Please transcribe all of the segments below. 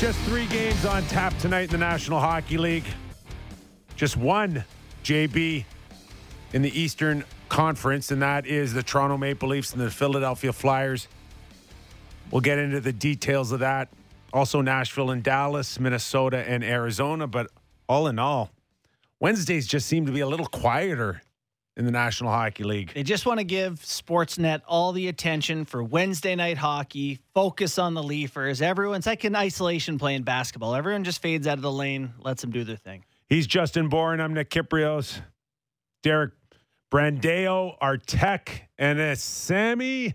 Just three games on tap tonight in the National Hockey League. Just one, JB, in the Eastern Conference, and that is the Toronto Maple Leafs and the Philadelphia Flyers. We'll get into the details of that. Also, Nashville and Dallas, Minnesota and Arizona. But all in all, Wednesdays just seem to be a little quieter in the National Hockey League. They just want to give Sportsnet all the attention for Wednesday night hockey, focus on the Leafers. Everyone's like in isolation playing basketball. Everyone just fades out of the lane, lets them do their thing. He's Justin Bourne. I'm Nick Kypreos. Derek Brandeo, our tech, and it's Sammy.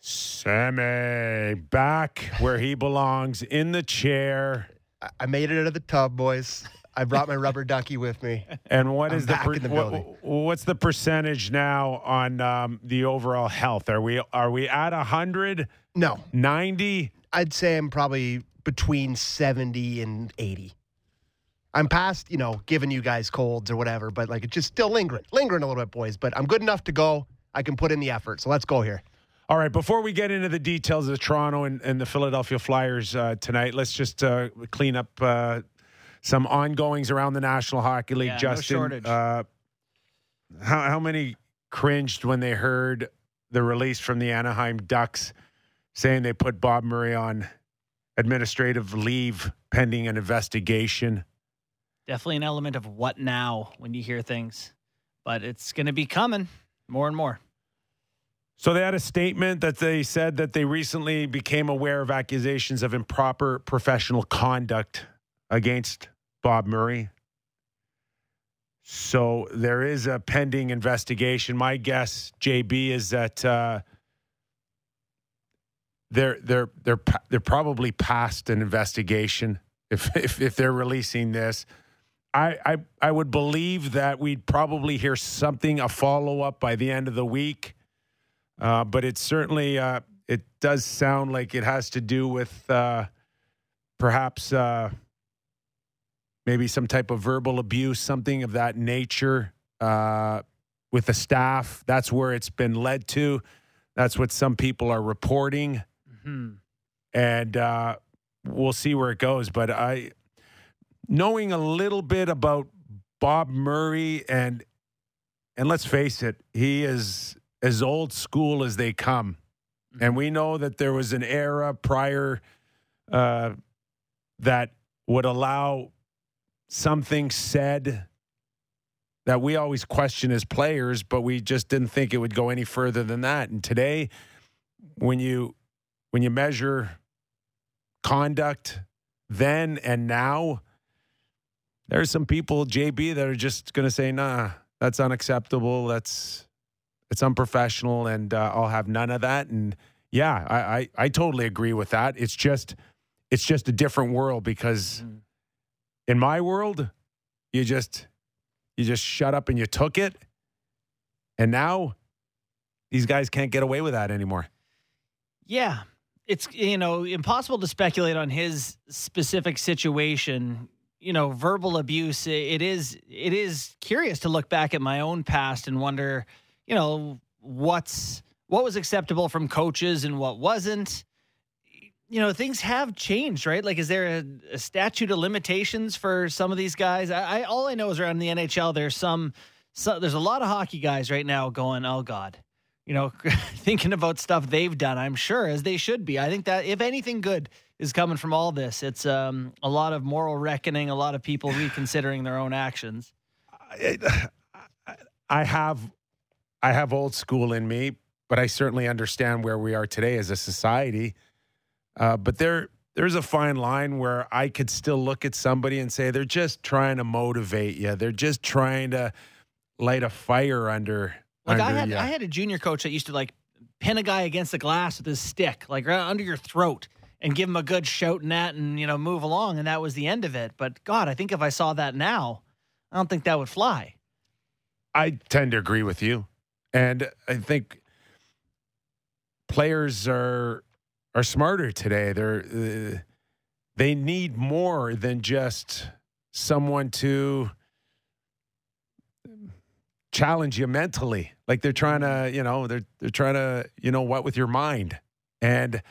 Sammy back where he belongs in the chair. I- I made it out of the tub, boys. I brought my rubber ducky with me. And what I'm is the, in the what- what's the percentage now on um, the overall health? Are we are we at 100, No, 90? I'd say I'm probably between 70 and 80. I'm past, you know, giving you guys colds or whatever, but like it's just still lingering, lingering a little bit, boys. But I'm good enough to go. I can put in the effort. So let's go here. All right, before we get into the details of Toronto and, and the Philadelphia Flyers uh, tonight, let's just uh, clean up uh, some ongoings around the National Hockey League. Yeah, no Justin, shortage. Uh, how, how many cringed when they heard the release from the Anaheim Ducks saying they put Bob Murray on administrative leave pending an investigation? Definitely an element of what now when you hear things, but it's going to be coming more and more. So they had a statement that they said that they recently became aware of accusations of improper professional conduct against Bob Murray. So there is a pending investigation. My guess, JB, is that uh, they're they're they're they're probably past an investigation if if, if they're releasing this. I, I I would believe that we'd probably hear something a follow up by the end of the week. Uh, but it certainly uh, it does sound like it has to do with uh, perhaps uh, maybe some type of verbal abuse, something of that nature uh, with the staff. That's where it's been led to. That's what some people are reporting, hmm and uh, we'll see where it goes. But I, knowing a little bit about Bob Murray and and let's face it, he is as old school as they come. And we know that there was an era prior uh, that would allow something said that we always question as players, but we just didn't think it would go any further than that. And today, when you when you measure conduct then and now, there's some people, JB, that are just going to say, "Nah, that's unacceptable. That's it's unprofessional, and uh, I'll have none of that." And yeah, I, I I totally agree with that. It's just it's just a different world because Mhm. In my world, you just you just shut up and you took it, and now these guys can't get away with that anymore. Yeah. It's you know impossible to speculate on his specific situation. You know, verbal abuse. It is it is curious to look back at my own past and wonder, you know, what's what was acceptable from coaches and what wasn't. You know, things have changed, right? Like, is there a, a statute of limitations for some of these guys? I, I all I know is around the NHL, there's some, so, there's a lot of hockey guys right now going, oh god, you know, thinking about stuff they've done, I'm sure, as they should be. I think that if anything good is coming from all this, it's um, a lot of moral reckoning, a lot of people reconsidering their own actions. I, I have I have old school in me, but I certainly understand where we are today as a society. Uh, but there there's a fine line where I could still look at somebody and say they're just trying to motivate you. They're just trying to light a fire under. Like I had, ya. I had a junior coach that used to like pin a guy against the glass with his stick, like right under your throat, and give him a good shout and that, and you know, move along, and that was the end of it. But God, I think if I saw that now, I don't think that would fly. I tend to agree with you, and I think players are are smarter today. They're uh, they need more than just someone to challenge you mentally. Like they're trying to, you know, they're they're trying to, you know, what with your mind. And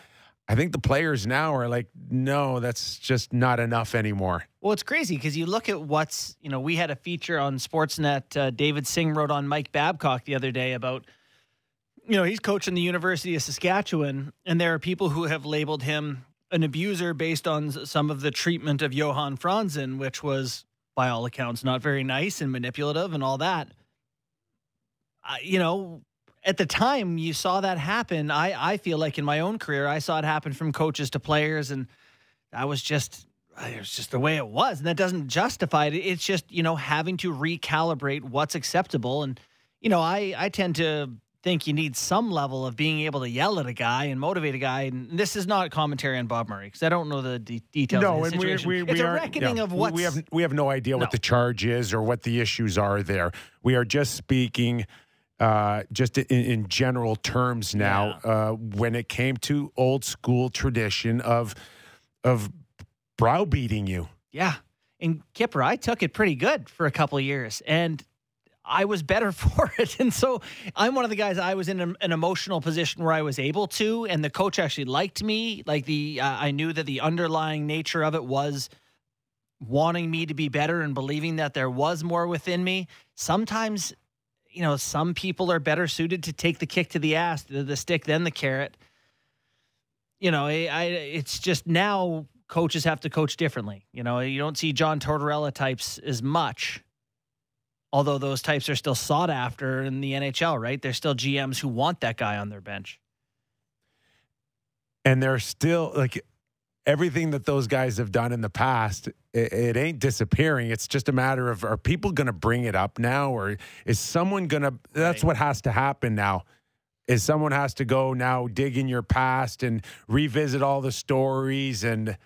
I think the players now are like, no, that's just not enough anymore. Well, it's crazy because you look at what's, you know, we had a feature on Sportsnet. Uh, David Singh wrote on Mike Babcock the other day about, you know, he's coaching the University of Saskatchewan, and there are people who have labeled him an abuser based on some of the treatment of Johan Franzen, which was, by all accounts, not very nice and manipulative and all that. You know, at the time you saw that happen, I, I feel like in my own career, I saw it happen from coaches to players, and that was just it was just the way it was, and that doesn't justify it. It's just you know having to recalibrate what's acceptable, and you know I I tend to think you need some level of being able to yell at a guy and motivate a guy. And this is not commentary on Bob Murray because I don't know the de- details. No, of and we, situation. we, it's we a reckoning yeah, of what we have. We have no idea No. what the charge is or what the issues are there. We are just speaking. Uh, just in, in general terms now, uh, when it came to old school tradition of of browbeating you, Yeah. And Kipper, I took it pretty good for a couple of years and I was better for it. And so I'm one of the guys, I was in an, emotional position where I was able to, and the coach actually liked me. Like the, uh, I knew that the underlying nature of it was wanting me to be better and believing that there was more within me. Sometimes, you know, some people are better suited to take the kick to the ass, the, the stick, than the carrot. You know, I, I, it's just now coaches have to coach differently. You know, you don't see John Tortorella types as much, although those types are still sought after in the NHL, right? There's still GMs who want that guy on their bench. and they're still like everything that those guys have done in the past it, it ain't disappearing it's just a matter of are people going to bring it up now or is someone going to that's Right. what has to happen now is someone has to go now dig in your past and revisit all the stories and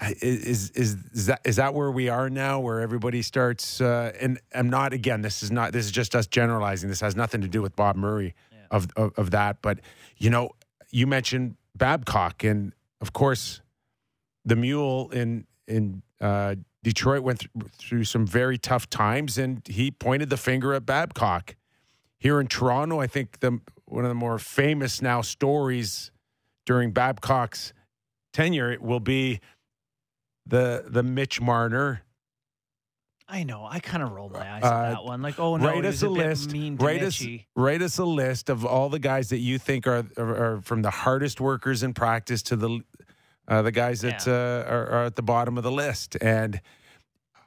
is is is that is that where we are now where everybody starts uh, and I'm not again this is not this is just us generalizing. This has nothing to do with Bob Murray of, of of that but you know you mentioned Babcock and of course the mule in in uh, Detroit went th- through some very tough times and he pointed the finger at Babcock. Here in Toronto I think the one of the more famous now stories during Babcock's tenure will be the the Mitch Marner. I know. I kind of rolled my eyes Uh, at that one. Like, oh no, write us a a list. mean Write us write us a list of all the guys that you think are are, are from the hardest workers in practice to the uh, the guys that Yeah. uh, are, are at the bottom of the list. And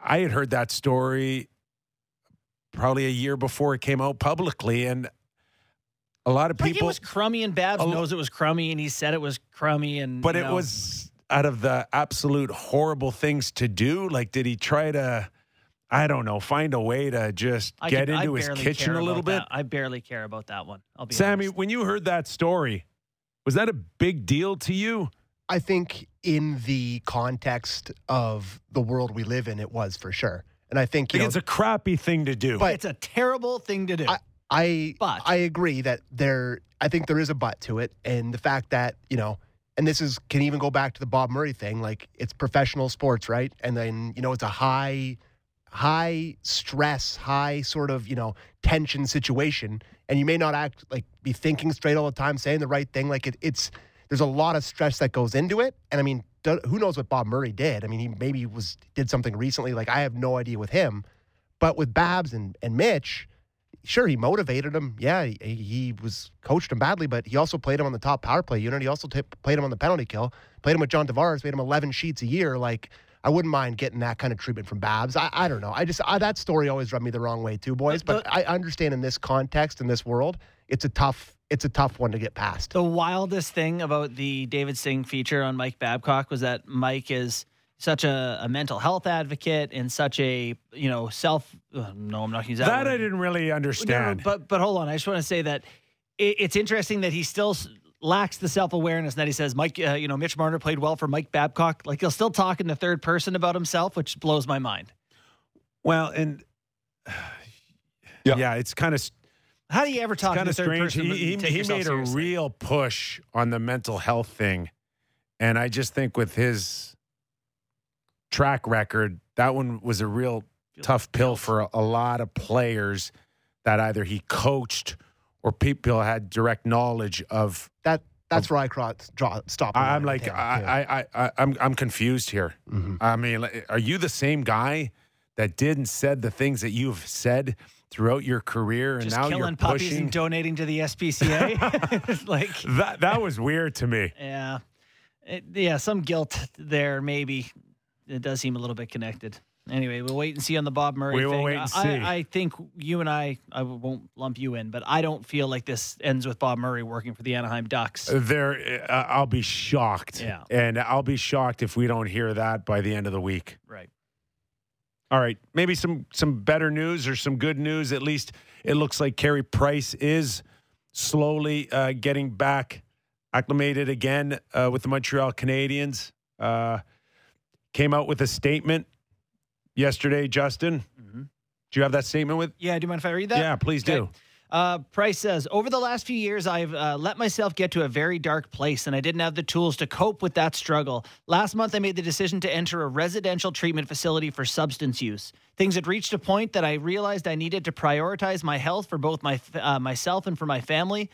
I had heard that story probably a year before it came out publicly, and a lot of Like it people. was crummy, and Babs a knows it was crummy, and he said it was crummy, and but it know, was out of the absolute horrible things to do. Like, did he try to? I don't know. Find a way to just I get could- I into his kitchen a little bit. that. I barely care about that one. I'll be Sammy, honest. when you heard that story, was that a big deal to you? I think in the context of the world we live in, it was for sure. And I think, I you think know, it's a crappy thing to do. But- it's a terrible thing to do. I- I But- I agree that there I think there is a but to it and the fact that, you know, and this is can even go back to the Bob Murray thing, like it's professional sports, right? And then, you know, it's a high high stress, high sort of, you know, tension situation and you may not act like be thinking straight all the time, saying the right thing like it, it's there's a lot of stress that goes into it. And I mean, who knows what Bob Murray did? I mean, he maybe was did something recently like I have no idea with him. But with Babs and, and Mitch, sure he motivated him. Yeah, he, he was coached him badly, but he also played him on the top power play unit. He also t- played him on the penalty kill. Played him with John Tavares. Made him 11 sheets a year. Like I wouldn't mind getting that kind of treatment from Babs. I, I don't know. I just I, that story always rubbed me the wrong way too, boys. But- But I understand in this context in this world, it's a tough it's a tough one to get past. The wildest thing about the David Singh feature on Mike Babcock was that Mike is such a, a mental health advocate and such a you know self. Uh, no, I'm not going to use that. that word. I didn't really No, no, understand. but but hold on, I just want to say that it, it's interesting that he still lacks the self awareness that he says Mike. Uh, you know, Mitch Marner played well for Mike Babcock. Like he'll still talk in the third person about himself, which blows my mind. well, and Yeah. yeah, it's kind of How do you ever talk in kind the of third strange. person? He, he, he made seriously? a real push on the mental health thing, and I just think with his track record, that one was a real tough pill for a, a lot of players that either he coached or people had direct knowledge of That That's where I cross, draw, stop. I- I'm like, I, I, I, I, I'm, I'm confused here. Mm-hmm. I mean, are you the same guy that did and said the things that you've said throughout your career, and Just now you're killing puppies pushing? and donating to the SPCA. like, that that was weird to me. yeah, It- yeah, some guilt there. Maybe it does seem a little bit connected. Anyway, we'll wait and see on the Bob Murray We will thing. wait and I, see. I think you and I, I won't lump you in, but I don't feel like this ends with Bob Murray working for the Anaheim Ducks. There, uh, I'll be shocked. Yeah. and I'll be shocked if we don't hear that by the end of the week. Right. All right, maybe some some better news or some good news. At least it looks like Carey Price is slowly uh, getting back acclimated again uh, with the Montreal Canadiens. Came out with a statement yesterday. Justin, Mhm. do you have that statement with? Yeah, do you mind if I read that? yeah, please do. Uh, Price says, over the last few years, I've uh, let myself get to a very dark place, and I didn't have the tools to cope with that struggle. Last month, I made the decision to enter a residential treatment facility for substance use. Things had reached a point that I realized I needed to prioritize my health for both my uh, myself and for my family.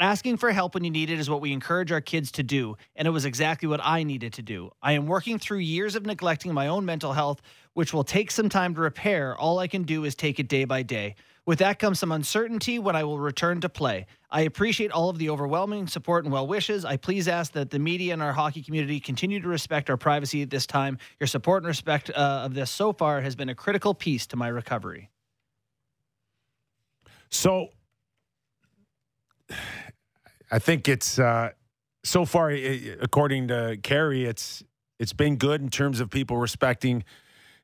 Asking for help when you need it is what we encourage our kids to do, and it was exactly what I needed to do. I am working through years of neglecting my own mental health, which will take some time to repair. All I can do is take it day by day. With that comes some uncertainty when I will return to play. I appreciate all of the overwhelming support and well wishes. I please ask that the media and our hockey community continue to respect our privacy at this time. Your support and respect uh, of this so far has been a critical piece to my recovery. So I think it's uh, so far, according to Carey, it's it's been good in terms of people respecting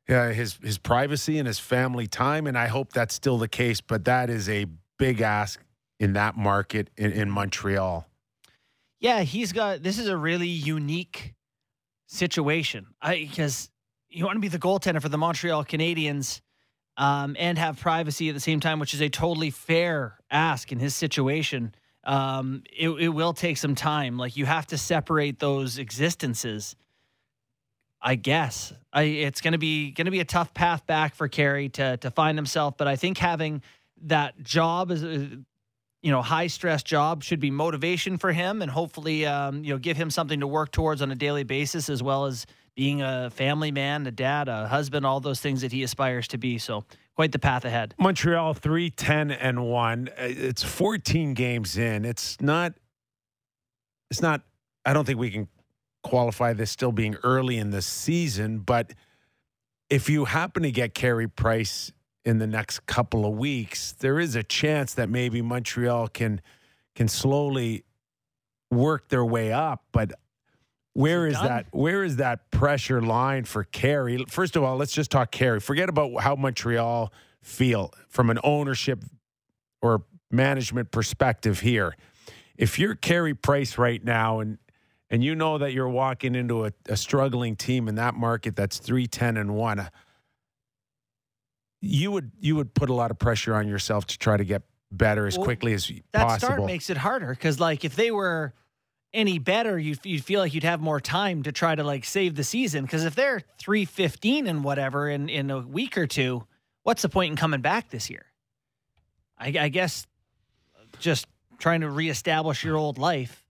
uh, his his privacy and his family time, and I hope that's still the case. But that is a big ask in that market in, in Montreal. Yeah, he's got this is a really unique situation. Because you want to be the goaltender for the Montreal Canadiens um, and have privacy at the same time, which is a totally fair ask in his situation. Um, it, it will take some time. Like you have to separate those existences. I guess I, it's going to be going to be a tough path back for Carey to to find himself. But I think having that job is uh, you know, high stress job should be motivation for him and hopefully, um, you know, give him something to work towards on a daily basis, as well as being a family man, a dad, a husband, all those things that he aspires to be. So, quite the path ahead. Montreal 3 10 and 1. Uh, It's 14 games in. It's not, it's not, I don't think we can qualify this still being early in the season, but if you happen to get Carey Price in the next couple of weeks, there is a chance that maybe Montreal can can slowly work their way up. But where is done? that? Where is that pressure line for Carey? First of all, let's just talk Carey. Forget about how Montreal feel from an ownership or management perspective here. If you're Carey Price right now and and you know that you're walking into a, a struggling team in that market that's 310 and 1 uh, you would you would put a lot of pressure on yourself to try to get better as Well, quickly as That possible. That start makes it harder because, like, if they were any better, you'd, you'd feel like you'd have more time to try to like save the season. Because if they're three fifteen and whatever in in a week or two, what's the point in coming back this year? I, I guess just trying to reestablish your old life,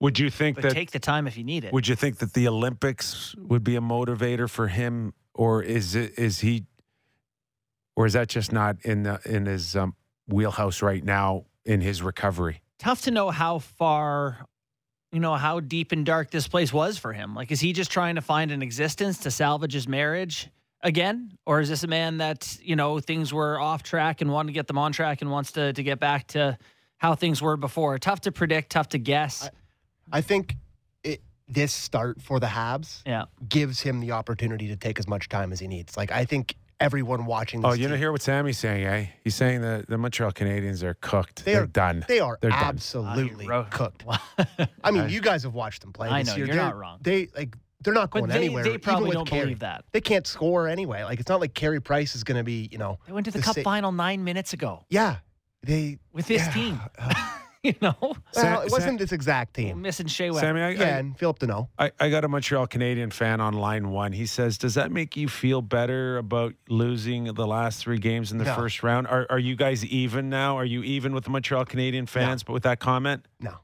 would you think but that take the time if you need it. would you think that the Olympics would be a motivator for him or is it is he or is that just not in the in his um, wheelhouse right now in his recovery? tough to know how far you know how deep and dark this place was for him. Like is he just trying to find an existence to salvage his marriage again? Or is this a man that you know things were off track and wanted to get them on track and wants to to get back to how things were before? Tough to predict tough to guess. I think it, this start for the Habs yeah. gives him the opportunity to take as much time as he needs. Like I think everyone watching. This Oh, you team, know, hear what Sammy's saying, eh? He's saying that the Montreal Canadiens are cooked. They They are are- done. They are They're absolutely cooked. I mean, you guys have watched them play. I this know, year. you're They're- not wrong. They like they're not but going they, anywhere. they even probably with don't Carey. believe that They can't score anyway. Like it's not like Carey Price is going to be, you know. they went to the The cup sa- final nine minutes ago Yeah, they. with this yeah. team you know Well, Sa- it wasn't this exact We're team. missing Shea Weber. Sammy, I, Yeah, and Phillip Danault. I, I got a Montreal Canadian fan on line one. He says, "Does that make you feel better about losing the last three games in the No. first round? Are are you guys even now? Are you even with the Montreal Canadian fans? But with that comment, No,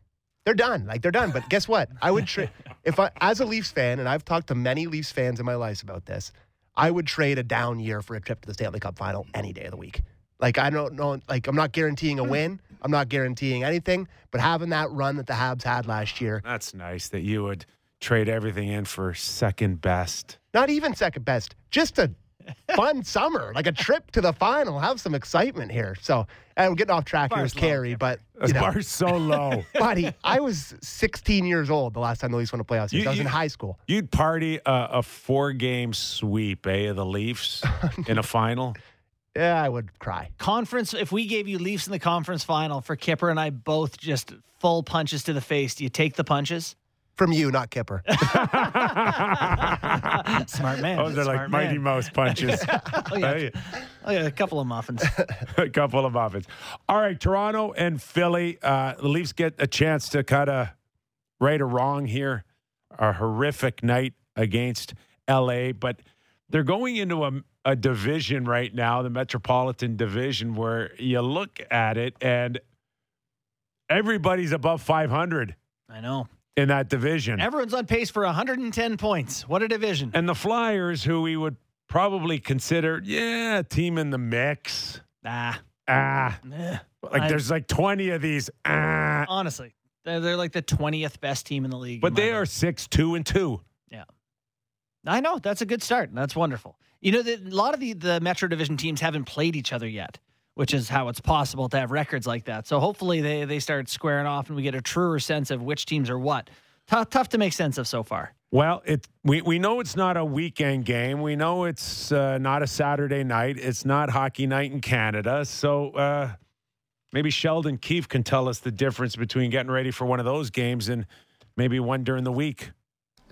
They're done. Like they're done. But guess what? I would trade if I, as a Leafs fan, and I've talked to many Leafs fans in my life about this. I would trade a down year for a trip to the Stanley Cup Final any day of the week. Like I don't know. Like I'm not guaranteeing a hmm. win. I'm not guaranteeing anything. But having that run that the Habs had last year, That's nice that you would trade everything in for second best. not even second best, just a fun summer, like a trip to the final. Have some excitement here. So and I'm getting off track here Bar's with Carey, but you know, bar's so low. buddy, I was 16 years old the last time the Leafs won a playoff series. You- I was in high school. You'd party a, a four game sweep, eh, of the Leafs in a final. Yeah, I would cry. Conference. If we gave you Leafs in the conference final for Kipper and I both just full punches to the face, do you take the punches? From you, not Kipper. Smart man. Those are like Smart Mighty. Mouse punches. Oh, yeah. Oh, yeah, a couple of muffins. a couple of muffins. All right, Toronto and Philly. Uh, the Leafs get a chance to kind of right or wrong here. A horrific night against LA, but they're going into a, a division right now, the Metropolitan Division, where you look at it and everybody's above 500 I know. in that division. Everyone's on pace for 110 points. What a division. And the Flyers, who we would probably consider, yeah, a team in the mix. Ah, Ah, eh. like I- there's like 20 of these. Ah, honestly, they're, they're like the 20th best team in the league. but they book. are six, two, and two. I know that's a good start. That's wonderful. You know, the, a lot of the the Metro Division teams haven't played each other yet, which is how it's possible to have records like that. So hopefully they they start squaring off and we get a truer sense of which teams are what. Tough, tough to make sense of so far. Well, it we, we know it's not a weekend game. We know it's uh, not a Saturday night. It's not hockey night in Canada. So uh, maybe Sheldon Keefe can tell us the difference between getting ready for one of those games and maybe one during the week.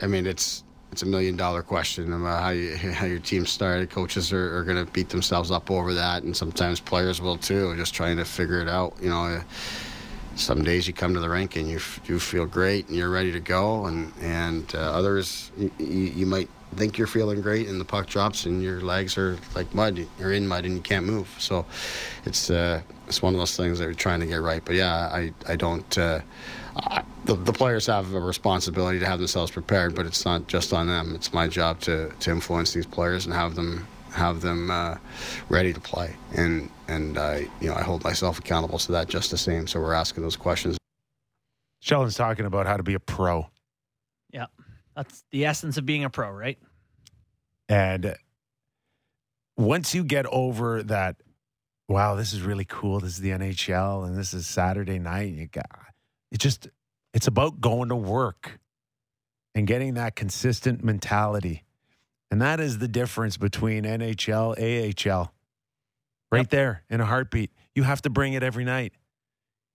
I mean, it's it's a million dollar question about how you how your team started. Coaches are, are going to beat themselves up over that, and sometimes players will too, just trying to figure it out. You know, some days you come to the rink and you you feel great and you're ready to go, and and uh, others you, you might think you're feeling great and the puck drops and your legs are like mud. You're in mud and you can't move. So it's uh, it's one of those things that we're trying to get right. But yeah, I I don't. Uh, I, the, the players have a responsibility to have themselves prepared, but it's not just on them. It's my job to, to influence these players and have them have them uh, ready to play. And and I you know I hold myself accountable to that just the same. So we're asking those questions. Sheldon's talking about how to be a pro. Yeah, that's the essence of being a pro, right? And once you get over that, wow, this is really cool. This is the NHL and this is Saturday night. You got it just it's about going to work and getting that consistent mentality. And that is the difference between NHL, AHL. Right Yep. there in a heartbeat. You have to bring it every night.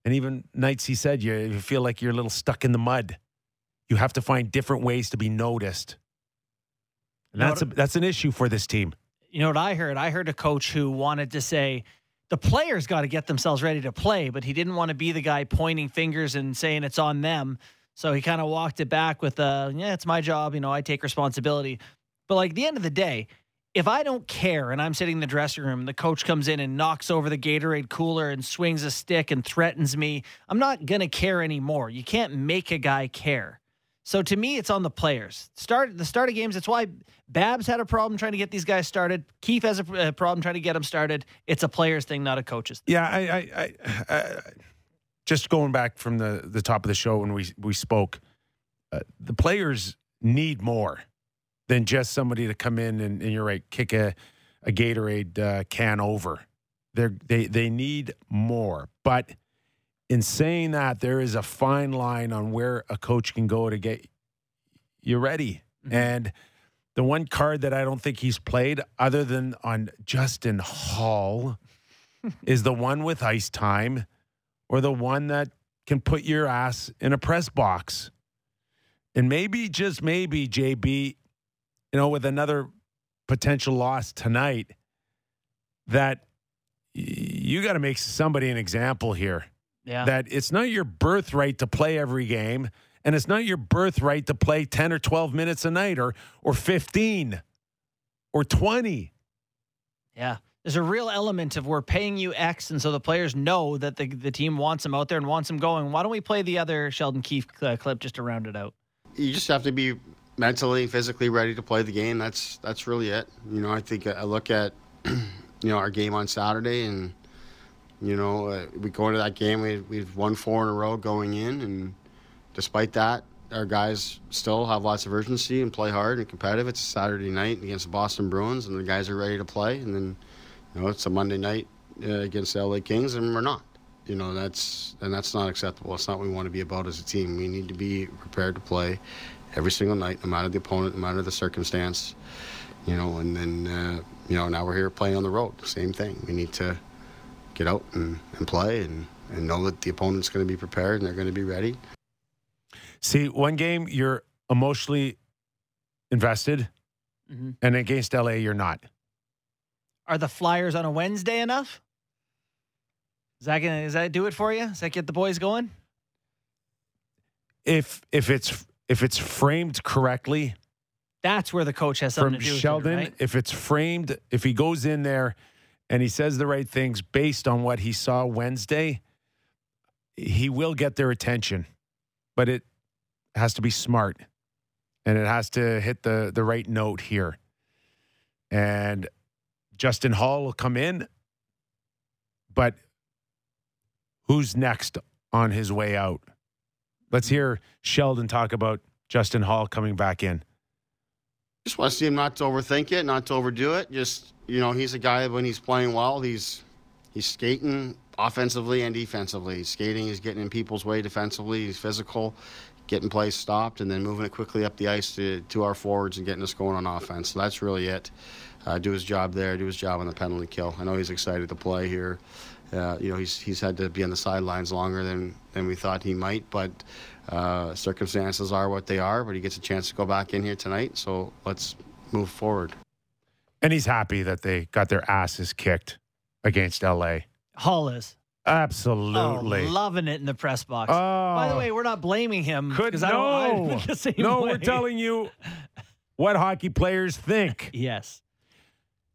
And even nights he said you, you feel like you're a little stuck in the mud. You have to find different ways to be noticed. And You that's a, that's an issue for this team. You know what I heard? I heard a coach who wanted to say the players got to get themselves ready to play, but he didn't want to be the guy pointing fingers and saying it's on them. So he kind of walked it back with, uh, yeah, it's my job. You know, I take responsibility. But like the end of the day, if I don't care and I'm sitting in the dressing room, the coach comes in and knocks over the Gatorade cooler and swings a stick and threatens me, I'm not going to care anymore. You can't make a guy care. So to me, it's on the players. Start the start of games. That's why Babs had a problem trying to get these guys started. Keefe has a, problem trying to get them started. It's a players thing, not a coaches. thing. Yeah, I, I, I, I just going back from the the top of the show when we we spoke, uh, the players need more than just somebody to come in and, and you're right, kick a a Gatorade uh, can over. They they they need more, but in saying that, there is a fine line on where a coach can go to get you ready. Mhm. And the one card that I don't think he's played, other than on Justin Holl, is the one with ice time or the one that can put your ass in a press box. And maybe, just maybe, JB, you know, with another potential loss tonight, that you got to make somebody an example here. Yeah. That it's not your birthright to play every game, and it's not your birthright to play 10 or 12 minutes a night or, or 15 or 20. Yeah. There's a real element of we're paying you X, and so the players know that the the team wants them out there and wants them going. Why don't we play the other Sheldon Keefe uh, clip just to round it out? you just have to be mentally, physically ready to play the game. That's that's really it. You know, I think I look at you know our game on Saturday, and you know uh, we go into that game. We we've won four in a row going in, and despite that, our guys still have lots of urgency and play hard and competitive. It's a Saturday night against the Boston Bruins, and the guys are ready to play. And then you know it's a Monday night uh, against the LA Kings, and we're not. You know that's and that's not acceptable. It's not what we want to be about as a team. We need to be prepared to play every single night, no matter the opponent, no matter the circumstance. You know, and then uh, you know now we're here playing on the road. Same thing. We need to get out and, and play and, and know that the opponent's going to be prepared and they're going to be ready. See, one game you're emotionally invested, Mhm. and against LA you're not. Are the Flyers on a Wednesday enough? Is that gonna does that do it for you? Does that get the boys going? If if it's if it's framed correctly That's where the coach has something from to do with Sheldon, it, right? if it's framed, if he goes in there and he says the right things based on what he saw Wednesday, he will get their attention. But it has to be smart and it has to hit the the right note here. And Justin Holl will come in, but who's next on his way out? Let's hear Sheldon talk about Justin Holl coming back in. Just want to see him not to overthink it, not to overdo it. Just you know, he's a guy when he's playing well, he's he's skating offensively and defensively. He's skating, he's getting in people's way defensively. He's physical, getting plays stopped, and then moving it quickly up the ice to to our forwards and getting us going on offense. So that's really it. Uh, do his job there, do his job on the penalty kill. I know he's excited to play here. Uh, you know, he's he's had to be on the sidelines longer than than we thought he might, but uh, circumstances are what they are. But he gets a chance to go back in here tonight, so let's move forward. And he's happy that they got their asses kicked against LA. Holl is. Absolutely. Oh, loving it in the press box. Oh. By the way, we're not blaming him Could because I don't no. the same no, way. we're telling you what hockey players think. Yes.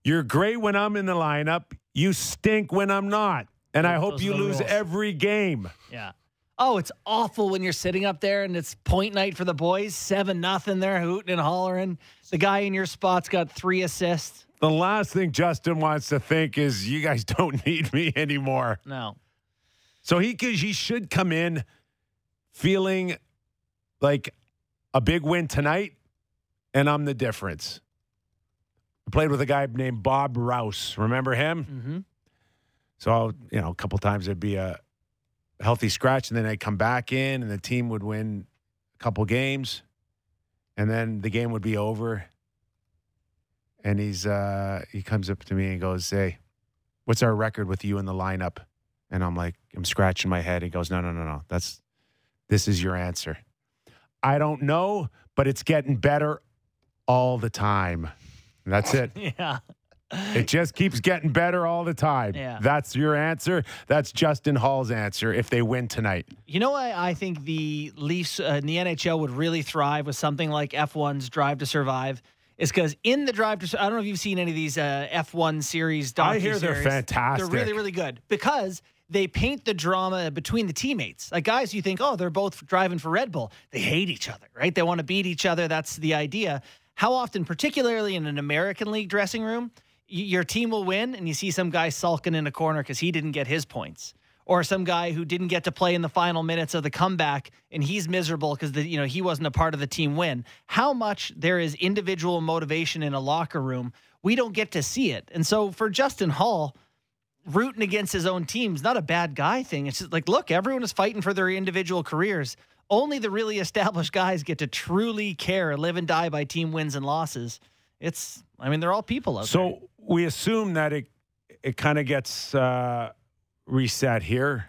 You're great when I'm in the lineup. You stink when I'm not. And I hope you lose rules. every game. Yeah. Oh, it's awful when you're sitting up there and it's point night for the boys, seven nothing. They're hooting and hollering. The guy in your spot's got three assists. The last thing Justin wants to think is you guys don't need me anymore. No. So he he should come in feeling like a big win tonight, and I'm the difference. I played with a guy named Bob Rouse. Remember him? Mm-hmm. So you know, a couple times it'd be a healthy scratch, and then I'd come back in, and the team would win a couple games, and then the game would be over. And he's uh, he comes up to me and goes, "Hey, what's our record with you in the lineup?" And I'm like, I'm scratching my head. He goes, "No, no, no, no. That's this is your answer." I don't know, but it's getting better all the time. That's it. Yeah. It just keeps getting better all the time. Yeah. That's your answer. That's Justin Holl's answer if they win tonight. You know why I think the Leafs uh, in the NHL would really thrive with something like F1's Drive to Survive is because in the Drive to I don't know if you've seen any of these uh, F1 series. I hear they're fantastic. They're really, really good because they paint the drama between the teammates. Like guys, you think, oh, they're both driving for Red Bull. They hate each other, right? They want to beat each other. That's the idea. How often, particularly in an American League dressing room, your team will win and you see some guy sulking in a corner because he didn't get his points. Or some guy who didn't get to play in the final minutes of the comeback and he's miserable because you know he wasn't a part of the team win. How much there is individual motivation in a locker room we don't get to see it. And so for justin holl rooting against his own team is not a bad guy thing. It's just like look everyone is fighting for their individual careers only the really established guys get to truly care live and die by team wins and losses it's i mean they're all people out there So we assume that it it kind of gets uh, reset here,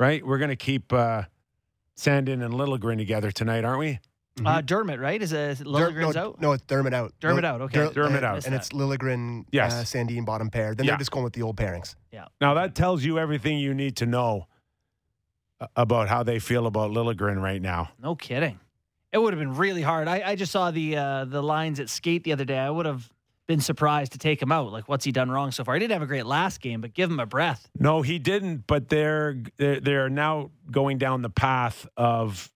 right? We're going to keep uh, Sandin and Liljegren together tonight, aren't we? uh, Dermott right is a Der- Liljegren's no, out no, it's Dermott out. Dermott No, out, okay. Dermott uh, out. And it's Liljegren, Yes. uh, Sandin bottom pair. Then Yeah. they're just going with the old pairings. Yeah. Now that tells you everything you need to know uh, about how they feel about Liljegren right now. No kidding. It would have been really hard. I, I just saw the uh, the lines at skate the other day. I would have been surprised to take him out. Like, what's he done wrong so far? He didn't have a great last game, but give him a breath. No, he didn't. But they're, they're now going down the path of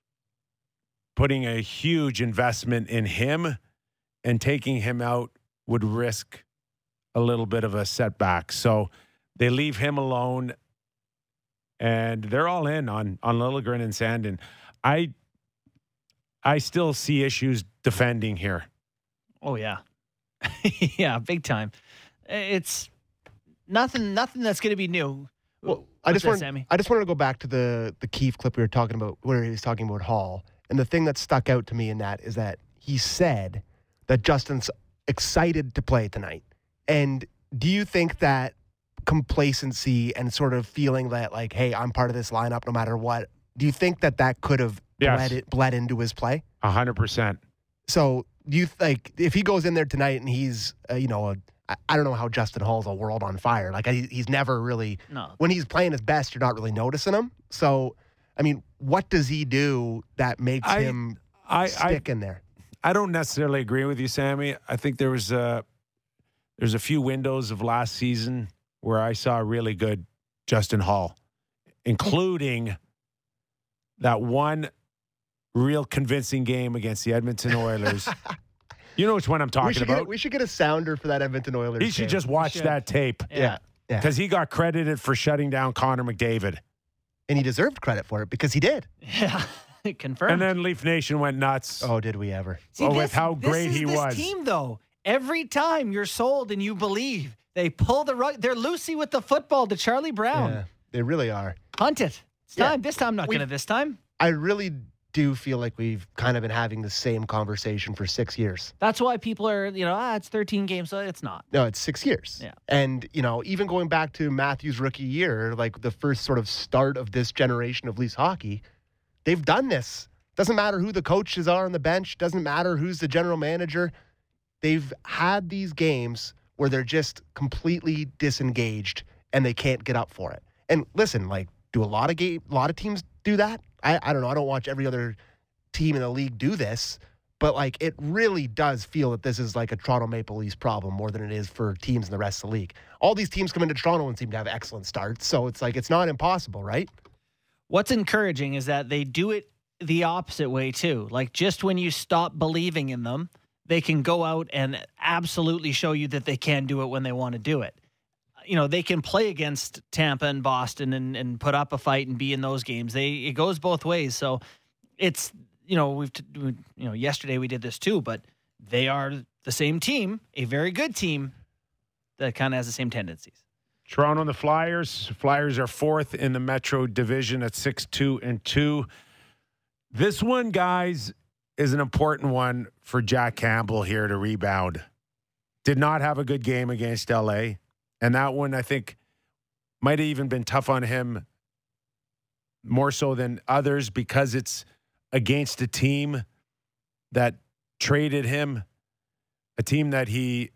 putting a huge investment in him, and taking him out would risk a little bit of a setback. So they leave him alone, and they're all in on on Liljegren and Sandin. I I still see issues defending here. Oh yeah, yeah, big time. It's nothing. Nothing that's going to be new. Well, I just that, wanted, I just wanted to go back to the the Keefe clip we were talking about, where he was talking about Holl, and the thing that stuck out to me in that is that he said that Justin's excited to play tonight. And do you think that complacency and sort of feeling that like, hey, I'm part of this lineup no matter what? Do you think that that could have Yes. bled it, bled into his play? A hundred percent. So you like if he goes in there tonight and he's uh, you know a, I- I don't know how Justin Holl's a world on fire. Like he's never really No, when he's playing his best, you're not really noticing him. So, I mean, what does he do that makes I- him I, I stick in there? I don't necessarily agree with you, Sammy. I think there was a there's a few windows of last season where I saw really good Justin Holl, including that one real convincing game against the Edmonton Oilers. you know which one I'm we talking should, get, about. we should get a sounder for that Edmonton Oilers. He should game. just watch should. that tape yeah. yeah, yeah, because he got credited for shutting down Connor McDavid. and he deserved credit for it because he did. yeah, confirmed. And then Leaf Nation went nuts. Oh, did we ever? See, Oh, with how this great is he this was. Team though, every time you're sold and you believe, they pull the rug. They're Lucy with the football to Charlie Brown. Yeah, they really are. Punt it. It's Yeah. time. This time, not We- gonna. This time. I really do feel like we've kind of been having the same conversation for six years. That's why people are, you know, ah, it's 13 games. So it's not. No, it's six years. Yeah. And, you know, even going back to Matthews' rookie year, like the first sort of start of this generation of Leafs hockey, they've done this. Doesn't matter who the coaches are on the bench, doesn't matter who's the general manager. They've had these games where they're just completely disengaged and they can't get up for it. And listen, like, do a lot of game, a lot of teams do that? I, I don't know. I don't watch every other team in the league do this, but like it really does feel that this is like a Toronto Maple Leafs problem more than it is for teams in the rest of the league. All these teams come into Toronto and seem to have excellent starts, so it's like it's not impossible, right? What's encouraging is that they do it the opposite way too. Like just when you stop believing in them, they can go out and absolutely show you that they can do it when they want to do it. You know, they can play against Tampa and Boston and, and put up a fight and be in those games. They it goes both ways. So it's you know we've you know yesterday we did this too, but they are the same team, a very good team that kind of has the same tendencies. Toronto and the Flyers. Flyers are fourth in the Metro Division at six two and two. This one, guys, is an important one for Jack Campbell here to rebound. Did not have a good game against LA, and that one I think might have even been tough on him more so than others because it's against a team that traded him, a team that he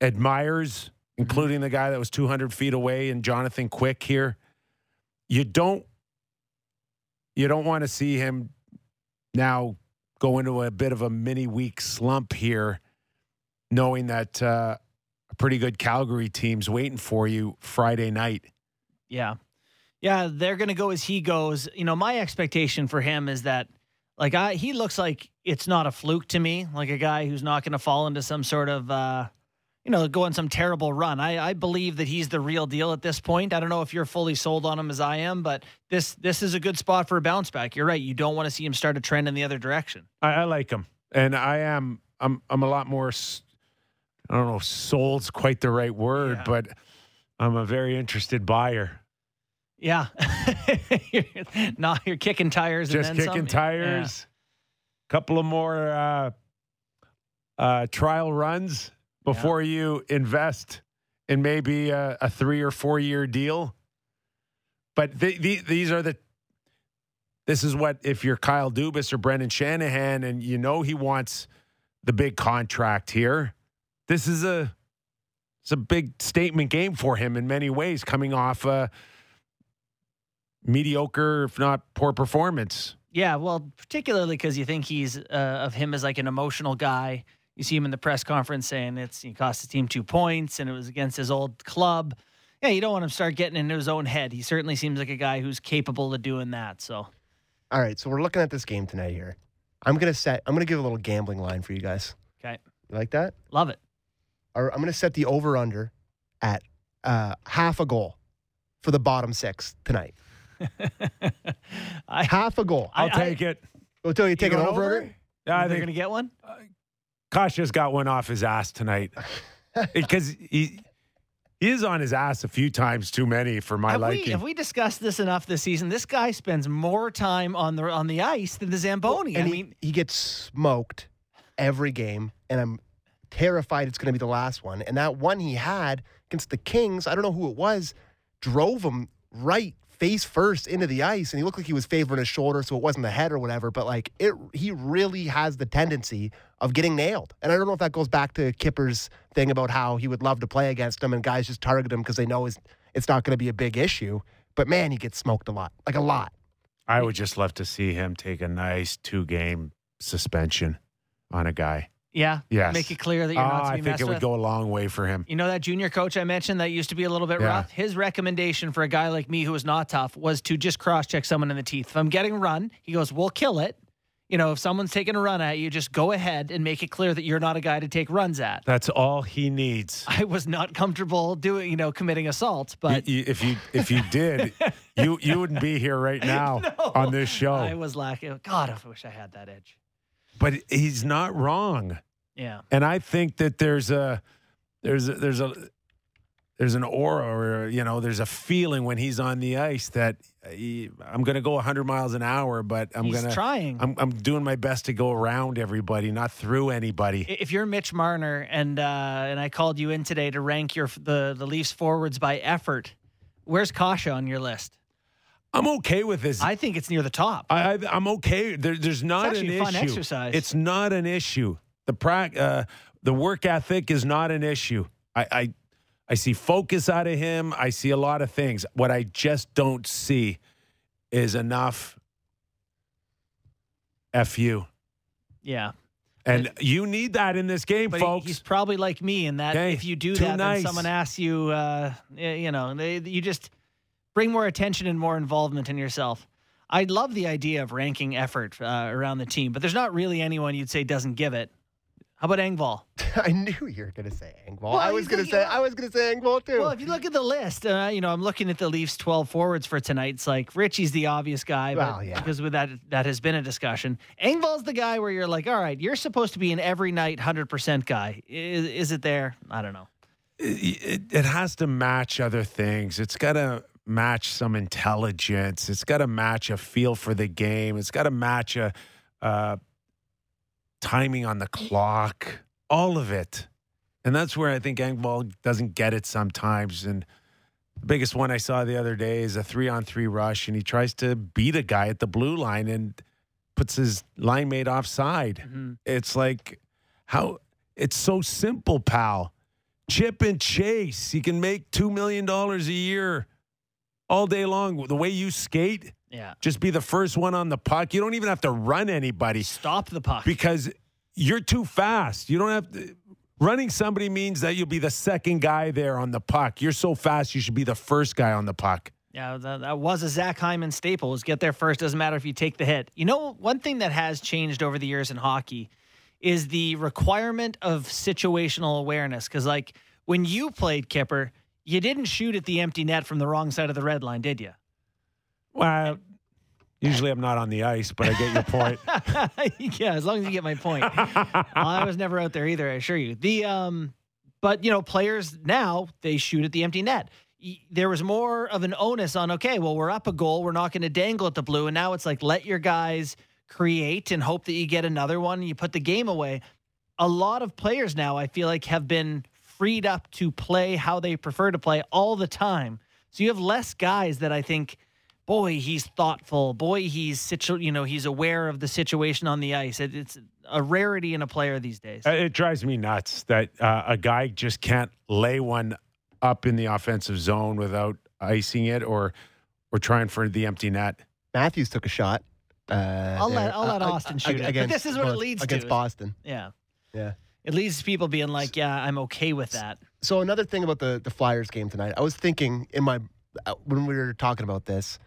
admires, mm-hmm. including the guy that was 200 feet away and Jonathan Quick here. You don't you don't want to see him now go into a bit of a mini week slump here, knowing that uh, a pretty good Calgary team's waiting for you Friday night. Yeah. Yeah, they're going to go as he goes. You know, my expectation for him is that like I he looks like it's not a fluke to me, like a guy who's not going to fall into some sort of uh you know, go on some terrible run. I, I believe that he's the real deal at this point. I don't know if you're fully sold on him as I am, but this this is a good spot for a bounce back. You're right. You don't want to see him start a trend in the other direction. I, I like him, and I am I'm I'm a lot more. I don't know, if sold's quite the right word, Yeah. but I'm a very interested buyer. Yeah. no, you're kicking tires Just and then kicking some. tires. Couple of more uh, uh, trial runs before you invest in maybe a, a three or four year deal. But the, the, these are the. This is what if you're Kyle Dubas or Brendan Shanahan and you know he wants the big contract here. This is a it's a big statement game for him in many ways, coming off a mediocre, if not poor performance. Yeah, well, particularly because you think he's uh, of him as like an emotional guy. You see him in the press conference saying it's he cost his team two points and it was against his old club. Yeah, you don't want him to start getting into his own head. He certainly seems like a guy who's capable of doing that. So All right, so we're looking at this game tonight here. I'm gonna set. I'm gonna give a little gambling line for you guys. okay, You like that? love it. Or I'm gonna set the over under at uh, half a goal for the bottom six tonight. I, Half a goal. I'll I- take it. We'll tell you take an going over. over? under? Yeah, I they're going to get one. Kase's got one off his ass tonight because he he is on his ass a few times too many for my have we liking. have we discussed this enough this season? This guy spends more time on the on the ice than the Zamboni. And I he, mean, he gets smoked every game, and I'm terrified it's going to be the last one. And that one he had against the Kings, I don't know who it was, drove him right face first into the ice, and he looked like he was favoring his shoulder, so it wasn't the head or whatever. But like it, he really has the tendency of getting nailed. And I don't know if that goes back to Kipper's thing about how he would love to play against him, and guys just target him because they know it's, it's not going to be a big issue. But man, he gets smoked a lot, like a lot. I would just love to see him take a nice two game suspension on a guy. Yeah, Yes. make it clear that you're Ah, not to be I think it would with. go a long way for him. You know that junior coach I mentioned that used to be a little bit Yeah. rough? His recommendation for a guy like me who was not tough was to just cross check someone in the teeth. If I'm getting run, he goes, We'll kill it. You know, if someone's taking a run at you, just go ahead and make it clear that you're not a guy to take runs at. That's all he needs. I was not comfortable doing, you know, committing assault, but You- you- if you if you did, you you wouldn't be here right now No. on this show. I was lacking. God, I wish I had that edge. but he's not wrong. Yeah. and I think that there's a there's a, there's a there's an aura or you know there's a feeling when he's on the ice that he, I'm going to go 100 miles an hour, but I'm going to trying. I'm I'm doing my best to go around everybody, not through anybody. if you're Mitch Marner and uh, and I called you in today to rank your the the Leafs forwards by effort, where's Kase on your list? I'm okay with this. I think it's near the top. I, I'm okay. There, there's not an a fun issue. exercise. It's not an issue. The prac, uh, the work ethic is not an issue. I, I I see focus out of him. I see a lot of things. What I just don't see is enough fu. Yeah, And you need that in this game, but folks. he's probably like me in that Okay, if you do too that, nice. then someone asks you, uh, you know, they, you just bring more attention and more involvement in yourself. I love the idea of ranking effort uh, around the team, but there's not really anyone you'd say doesn't give it. How about Engvall? I knew you were going to say Engvall. Well, I was going to say I was going to say Engvall too. Well, if you look at the list, uh, you know, I'm looking at the Leafs 12 forwards for tonight. It's like Ritchie's the obvious guy, but Well, yeah. because with that that has been a discussion. Engvall's the guy where you're like, all right, you're supposed to be an every night 100% guy. Is, is it there? I don't know. it, it, it has to match other things. It's got to match some intelligence. It's got to match a feel for the game. It's got to match a uh, timing on the clock. All of it, and that's where I think Engvall doesn't get it sometimes. And the biggest one I saw the other day is a three-on-three rush, and he tries to beat a guy at the blue line and puts his line mate offside. Mhm. It's like how it's so simple, pal. Chip and chase. He can make two million dollars a year all day long. The way you skate, Yeah. just be the first one on the puck. You don't even have to run anybody Stop the puck. because you're too fast. You don't have to. Running somebody means that you'll be the second guy there on the puck. You're so fast, you should be the first guy on the puck. Yeah, that, that was a Zach Hyman staple. Was get there first. Doesn't matter if you take the hit. You know, one thing that has changed over the years in hockey is the requirement of situational awareness. Because like when you played Kipper, you didn't shoot at the empty net from the wrong side of the red line, did you? Well, usually I'm not on the ice, but I get your point. yeah, as long as you get my point. Well, I was never out there either. I assure you. The um, but you know, players now they shoot at the empty net. There was more of an onus on. Okay, well, we're up a goal. We're not going to dangle at the blue, and now it's like let your guys create and hope that you get another one. and You put the game away. A lot of players now, I feel like, have been freed up to play how they prefer to play all the time. So you have less guys that I think boy, he's thoughtful. Boy, he's situ- you know, he's aware of the situation on the ice. It, it's a rarity in a player these days. Uh, It drives me nuts that uh, a guy just can't lay one up in the offensive zone without icing it or or trying for the empty net. Matthews took a shot. Uh, I'll let- I'll let Austin uh, shoot it. But this is what it Bos- leads to. against Boston. yeah. Yeah. It leads to people being like, "Yeah, I'm okay with that." So another thing about the the Flyers game tonight, I was thinking in my uh, when we were talking about this,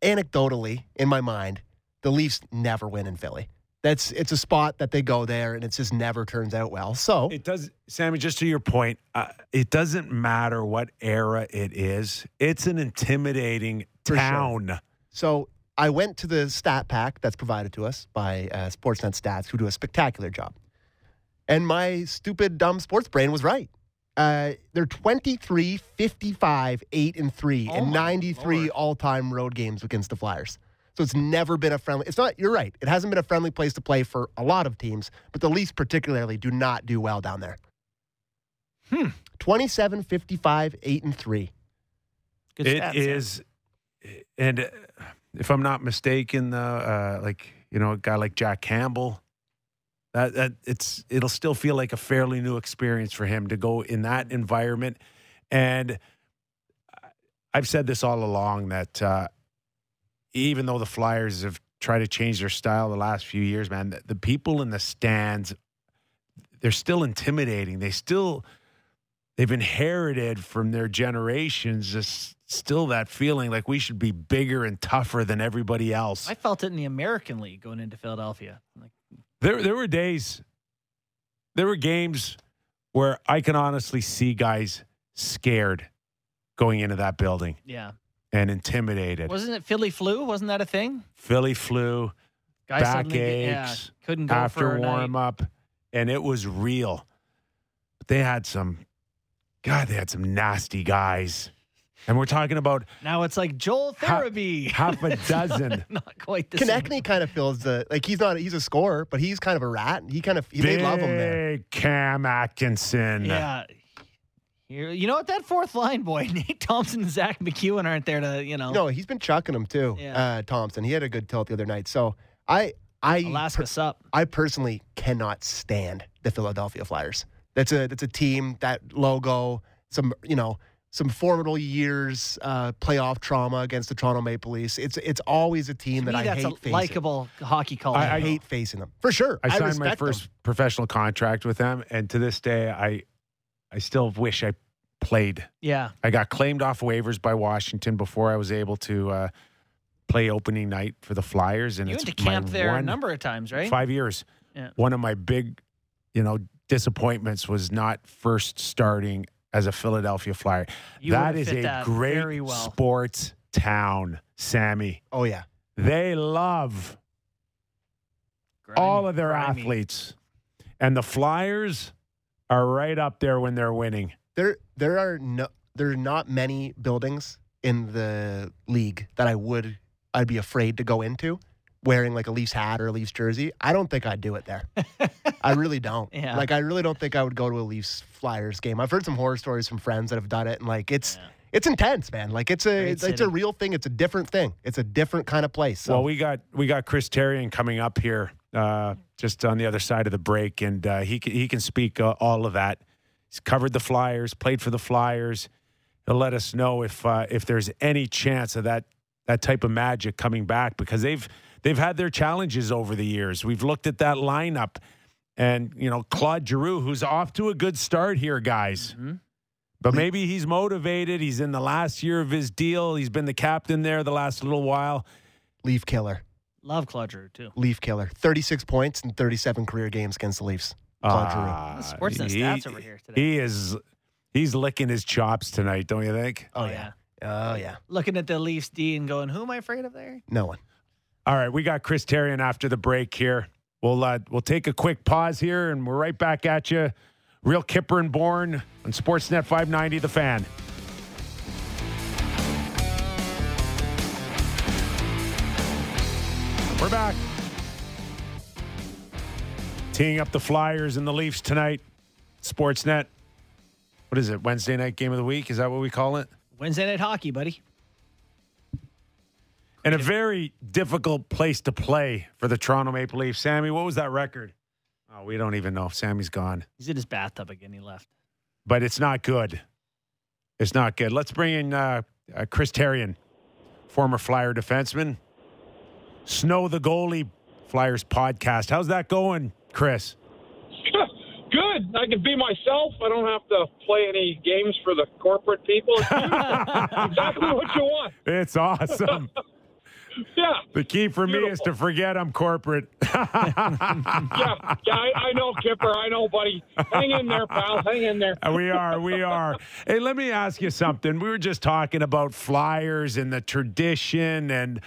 anecdotally in my mind, the Leafs never win in Philly. That's it's a spot that they go there and it just never turns out well. So It does, Sammy. Just to your point, uh, it doesn't matter what era it is. It's an intimidating For sure. town. so I went to the stat pack that's provided to us by uh, Sportsnet Stats, who do a spectacular job. And my stupid, dumb sports brain was right. Uh, they're 23, 55, 8, and 3 Oh in 93 Lord. all time road games against the Flyers. So it's never been a friendly. It's not, you're right. It hasn't been a friendly place to play for a lot of teams, but the Leafs particularly do not do well down there. Hmm. 27, 55, 8, and 3. Good It stats, is, and uh, if I'm not mistaken, the uh, like you know a guy like Jack Campbell, that that it's it'll still feel like a fairly new experience for him to go in that environment, and I've said this all along that uh, even though the Flyers have tried to change their style the last few years, man, the, the people in the stands, they're still intimidating. They still they've inherited from their generations just still that feeling like we should be bigger and tougher than everybody else. I felt it in the American League going into Philadelphia. Like, There there were days there were games where I can honestly see guys scared going into that building yeah, and intimidated. wasn't it Philly flu? Wasn't that a thing? Philly flu, Guys get- yeah, couldn't go after warm night. up, and it was real. But they had some, God, they had some nasty guys, and we're talking about Now it's like Joel Ha- therapy. half a dozen. Not quite the same. Konecny kind of feels the like he's not he's a scorer, but he's kind of a rat. He kind of they love him there. Big Cam Atkinson. Yeah. Here, you know what? That fourth line boy, Nate Thompson and Zack MacEwen aren't there to, you know, No, he's been chucking them too. Yeah. Uh, Thompson, he had a good tilt the other night. So I I Alaska per- sup. I personally cannot stand the Philadelphia Flyers. That's a that's a team that logo some you know some formidable years uh, playoff trauma against the Toronto Maple Leafs. It's it's always a team To that me, I that's hate a facing. likable hockey color. I, I hate facing them for sure. I signed my respect them. first professional contract with them, and to this day, I, I still wish I played. Yeah. I got claimed off waivers by Washington before I was able to uh, play opening night for the Flyers, and You it's went to camp there a number of times, right? Five years. Yeah. One of my big, you know, disappointments was not first starting as a Philadelphia Flyer. You that would've is fit a that great very well. sports town, Sammy. Oh yeah. They love Grimy, all of their grimy. athletes. And the Flyers are right up there when they're winning. There there are no there are not many buildings in the league that I would I'd be afraid to go into wearing like a Leafs hat or a Leafs jersey. I don't think I'd do it there. I really don't. Yeah. Like I really don't think I would go to a Leafs Flyers game. I've heard some horror stories from friends that have done it and like it's Yeah. it's intense, man. Like it's a it's, it's a real thing. It's a different thing. It's a different kind of place. So Well, we got we got Chris Therien coming up here uh, just on the other side of the break, and uh, he can, he can speak uh, all of that. He's covered the Flyers, played for the Flyers. He'll let us know if uh, if there's any chance of that that type of magic coming back because they've they've had their challenges over the years. We've looked at that lineup, and you know Claude Giroux, who's off to a good start here, guys. Mhm. But maybe he's motivated. He's in the last year of his deal. He's been the captain there the last little while. Leaf killer. Love Claude Giroux, too. Leaf killer. 36 points in 37 career games against the Leafs. Claude Giroux. Ah, Sportsnet he- stats over here today. He is he's licking his chops tonight, don't you think? Oh, yeah. Oh yeah. Looking at the Leafs D and going, who am I afraid of there? No one. All right, we got Chris Therien after the break here. We'll uh, we'll take a quick pause here, and we're right back at you. Real Kyper and Bourne on Sportsnet 590, The Fan. We're back. Teeing up the Flyers and the Leafs tonight. Sportsnet. What is it? Wednesday night game of the week? Is that what we call it? Wednesday night hockey, buddy. And a very difficult place to play for the Toronto Maple Leafs. Sammy, what was that record? Oh, we don't even know. Sammy's gone. He's in his bathtub again. He left. But it's not good. It's not good. Let's bring in uh, uh, Chris Therien, former Flyer defenseman. Snow the Goalie Flyers podcast. How's that going, Chris? Good. I can be myself. I don't have to play any games for the corporate people. Exactly what you want. It's awesome. Yeah. The key for me is to forget I'm corporate. Yeah, yeah, I, I know, Kipper. I know, buddy. Hang in there, pal. Hang in there. we are, we are. Hey, let me ask you something. We were just talking about Flyers and the tradition and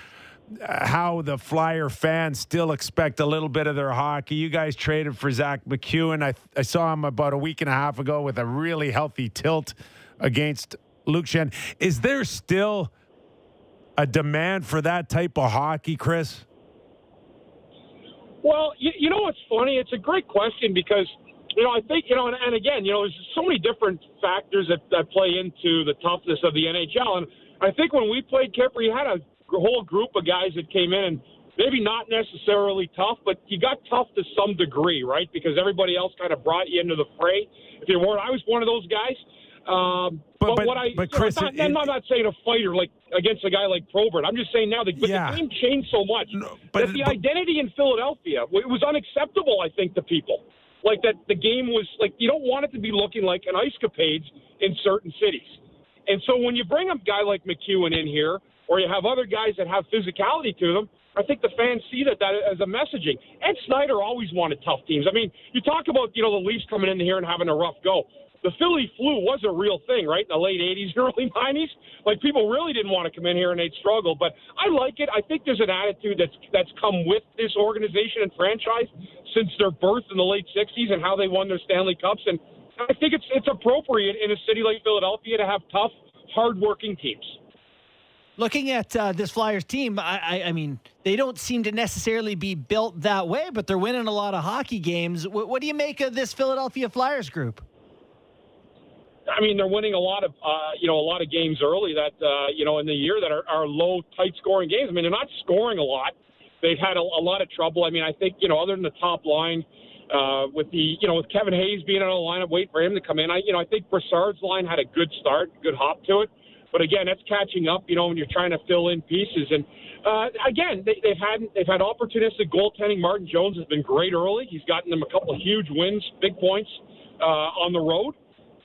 uh, how the Flyer fans still expect a little bit of their hockey. You guys traded for Zack MacEwen. I, I saw him about a week and a half ago with a really healthy tilt against Luke Schenn. Is there still a demand for that type of hockey, Chris? Well, you, you know what's funny? It's a great question because, you know, I think, you know, and, and again, you know, there's so many different factors that, that play into the toughness of the NHL. And I think when we played Kipper, you had a whole group of guys that came in and maybe not necessarily tough, but you got tough to some degree, right? Because everybody else kind of brought you into the fray. If you weren't, I was one of those guys. Um, But- but, but- what I, but know, Chris, I'm, it- not, I'm not saying a fighter like against a guy like Probert. I'm just saying now the, but Yeah. the game changed so much No, but- that the identity in Philadelphia it was unacceptable. I think to people like that the game was like you don't want it to be looking like an ice capades in certain cities. And so when you bring a guy like MacEwen in here, or you have other guys that have physicality to them, I think the fans see that, that as a messaging. Ed Snider always wanted tough teams. I mean, you talk about you know the Leafs coming in here and having a rough go. The Philly flu was a real thing, right? In the late '80s, early '90s, like people really didn't want to come in here and they'd struggle. But I like it. I think there's an attitude that's that's come with this organization and franchise since their birth in the late '60s and how they won their Stanley Cups. And I think it's it's appropriate in a city like Philadelphia to have tough, hardworking teams. Looking at uh, this Flyers team, I, I, I mean, they don't seem to necessarily be built that way, but they're winning a lot of hockey games. What, what do you make of this Philadelphia Flyers group? I mean, they're winning a lot of, uh, you know, a lot of games early that, uh, you know, in the year that are, are low, tight scoring games. I mean, they're not scoring a lot. They've had a, a lot of trouble. I mean, I think, you know, other than the top line, uh, with the, you know, with Kevin Hayes being on the lineup, wait for him to come in. I, you know, I think Brassard's line had a good start, good hop to it. But again, that's catching up, you know, when you're trying to fill in pieces. And uh, again, they, they've had they've had opportunistic goaltending. Martin Jones has been great early. He's gotten them a couple of huge wins, big points uh, on the road.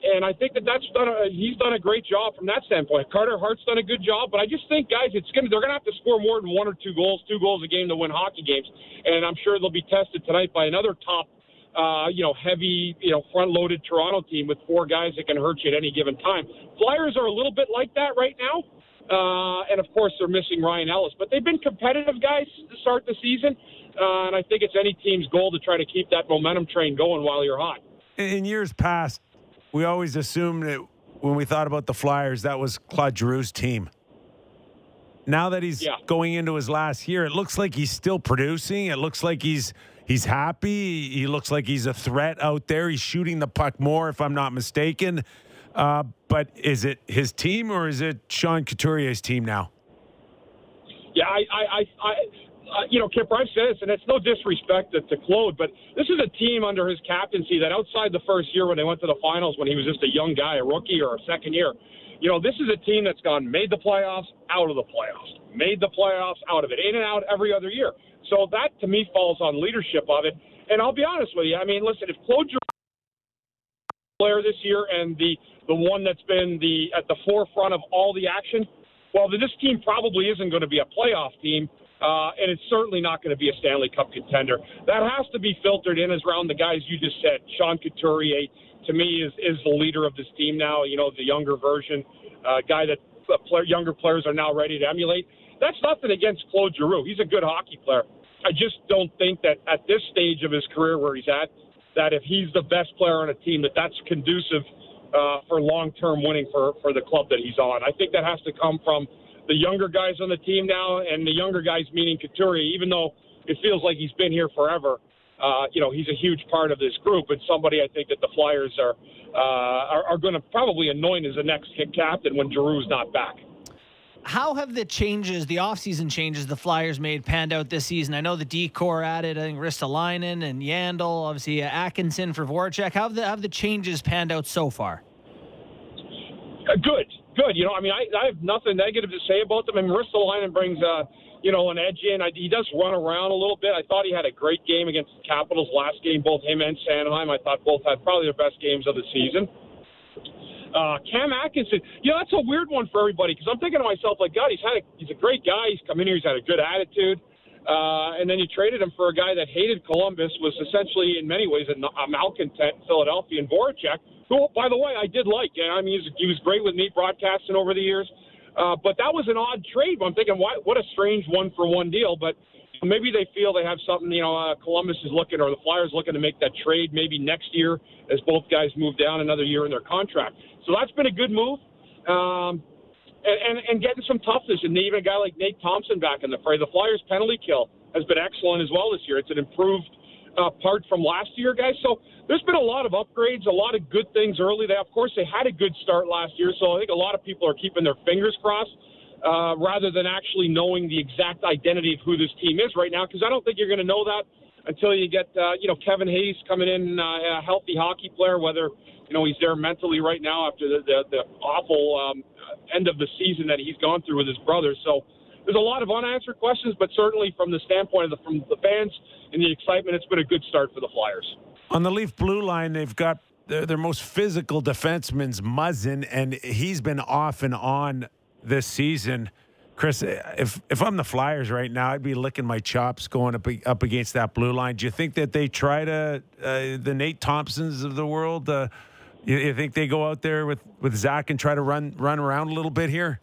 And I think that that's done. A, he's done a great job from that standpoint. Carter Hart's done a good job, but I just think, guys, it's gonna they're gonna have to score more than one or two goals, two goals a game to win hockey games. And I'm sure they'll be tested tonight by another top, uh, you know, heavy, you know, front-loaded Toronto team with four guys that can hurt you at any given time. Flyers are a little bit like that right now. Uh, and of course, they're missing Ryan Ellis, but they've been competitive guys to start the season. Uh, and I think it's any team's goal to try to keep that momentum train going while you're hot. In years past, we always assumed that when we thought about the Flyers, that was Claude Giroux's team. Now that he's Yeah. going into his last year, it looks like he's still producing. It looks like he's he's happy. He looks like he's a threat out there. He's shooting the puck more, if I'm not mistaken. Uh, but is it his team or is it Sean Couturier's team now? Yeah, I, I, I, I uh, you know, Kipper, I've said this, and it's no disrespect to, to Claude, but this is a team under his captaincy that outside the first year when they went to the finals when he was just a young guy, a rookie or a second year, you know, this is a team that's gone made the playoffs, out of the playoffs, made the playoffs, out of it, in and out every other year. So that to me falls on leadership of it. And I'll be honest with you, I mean, listen, if Claude player this year and the the one that's been the at the forefront of all the action, well, this team probably isn't going to be a playoff team, uh, and it's certainly not going to be a Stanley Cup contender. That has to be filtered in as around the guys you just said. Sean Couturier, to me, is is the leader of this team now. You know, the younger version, uh, guy that uh, player, younger players are now ready to emulate. That's nothing against Claude Giroux. He's a good hockey player. I just don't think that at this stage of his career where he's at, that if he's the best player on a team, that that's conducive uh, for long-term winning for for the club that he's on. I think that has to come from the younger guys on the team now, and the younger guys meaning Couturier. Even though it feels like he's been here forever, uh, you know he's a huge part of this group, and somebody I think that the Flyers are uh, are, are going to probably anoint as the next captain when Giroux's not back. How have the changes, the offseason changes the Flyers made panned out this season? I know the decor added, I think Ristolainen and Yandle, obviously uh, Atkinson for Voracek. How have the, have the changes panned out so far? Uh, good. Good. You know, I mean, I, I have nothing negative to say about them. I mean, Ristolainen brings, uh, you know, an edge in. I, he does run around a little bit. I thought he had a great game against the Capitals last game. Both him and Sanheim, I thought both had probably their best games of the season. Uh, Cam Atkinson, you know, that's a weird one for everybody because I'm thinking to myself, like, God, he's had a, he's a great guy. He's come in here, he's had a good attitude. Uh, and then you traded him for a guy that hated Columbus, was essentially in many ways a, a malcontent in Philadelphia and Voracek, who, by the way, I did like. Know, I mean, he was, he was great with me broadcasting over the years. Uh, but that was an odd trade. I'm thinking, why, what a strange one for one deal. But maybe they feel they have something. You know, uh, Columbus is looking, or the Flyers looking to make that trade maybe next year as both guys move down another year in their contract. So that's been a good move. Um, and, and, getting some toughness, and even a guy like Nate Thompson back in the fray. The Flyers' penalty kill has been excellent as well this year. It's an improved uh, part from last year, guys. So there's been a lot of upgrades, a lot of good things early. They, of course, they had a good start last year, so I think a lot of people are keeping their fingers crossed. Uh, rather than actually knowing the exact identity of who this team is right now, because I don't think you're going to know that until you get, uh, you know, Kevin Hayes coming in, uh, a healthy hockey player, whether you know he's there mentally right now after the the, the awful um, end of the season that he's gone through with his brother. So there's a lot of unanswered questions, but certainly from the standpoint of the, from the fans and the excitement, it's been a good start for the Flyers. On the Leaf blue line, they've got their, their most physical defenseman's Muzzin, and he's been off and on this season. Chris, if if I'm the Flyers right now, I'd be licking my chops going up up against that blue line. Do you think that they try to uh, the Nate Thompsons of the world? Uh, you, you, think they go out there with, with Zach and try to run run around a little bit here?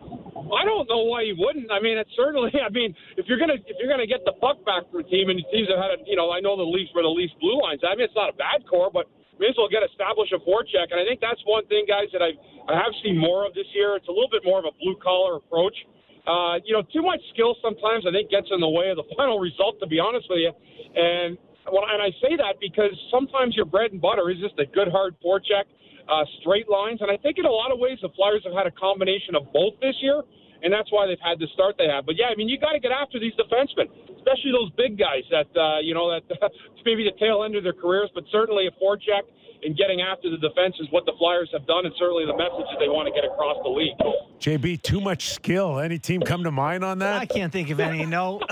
I don't know why you wouldn't. I mean, it's certainly. I mean, if you're gonna if you're gonna get the puck back from a team and teams have had, a, you know, I know the Leafs were the Leafs blue lines. I mean, it's not a bad core, but may as well get established a forecheck. And I think that's one thing, guys, that I I have seen more of this year. It's a little bit more of a blue collar approach. Uh, you know, too much skill sometimes I think gets in the way of the final result. To be honest with you, and well, and I say that because sometimes your bread and butter is just a good hard forecheck, uh, straight lines, and I think in a lot of ways the Flyers have had a combination of both this year, and that's why they've had the start they have. But yeah, I mean you got to get after these defensemen, especially those big guys that uh, you know that maybe the tail end of their careers, but certainly a forecheck and getting after the defense is what the Flyers have done, and certainly the message that they want to get across the league. JB, too much skill. Any team come to mind on that? I can't think of any. No,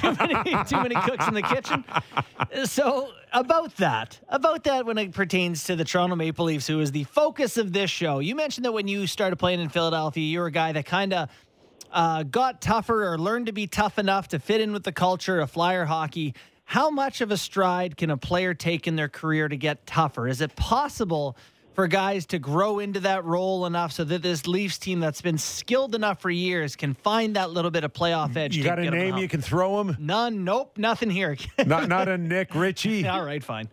too, many, too many cooks in the kitchen. So about that, about that, when it pertains to the Toronto Maple Leafs, who is the focus of this show, you mentioned that when you started playing in Philadelphia, you were a guy that kind of. Uh, got tougher or learned to be tough enough to fit in with the culture of flyer hockey. How much of a stride can a player take in their career to get tougher? Is it possible for guys to grow into that role enough so that this Leafs team that's been skilled enough for years can find that little bit of playoff edge? You got a name you can throw him? None. Nope. Nothing here. not not a Nick Ritchie. All right, fine.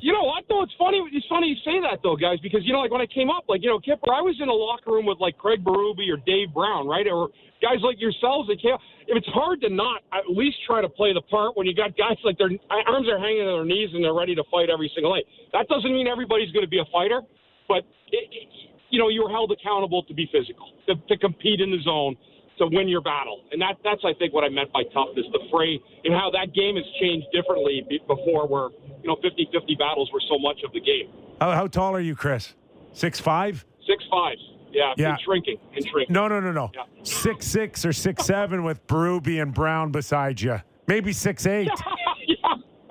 You know what though? It's funny. It's funny you say that though, guys, because you know, like when I came up, like you know, Kipper, I was in a locker room with like Craig Berube or Dave Brown, right, or guys like yourselves that came it's hard to not at least try to play the part when you got guys like their arms are hanging to their knees and they're ready to fight every single night. That doesn't mean everybody's going to be a fighter, but it, it, you know you're held accountable to be physical, to, to compete in the zone, to win your battle, and that that's I think what I meant by toughness, the fray, and how that game has changed differently before, where you know 50-50 battles were so much of the game. How, how tall are you, Chris? Six five. Six five. Yeah, yeah. And shrinking and shrinking. No, no, no, no. Yeah. Six six or six seven with Berube and Brown beside you. Maybe six eight.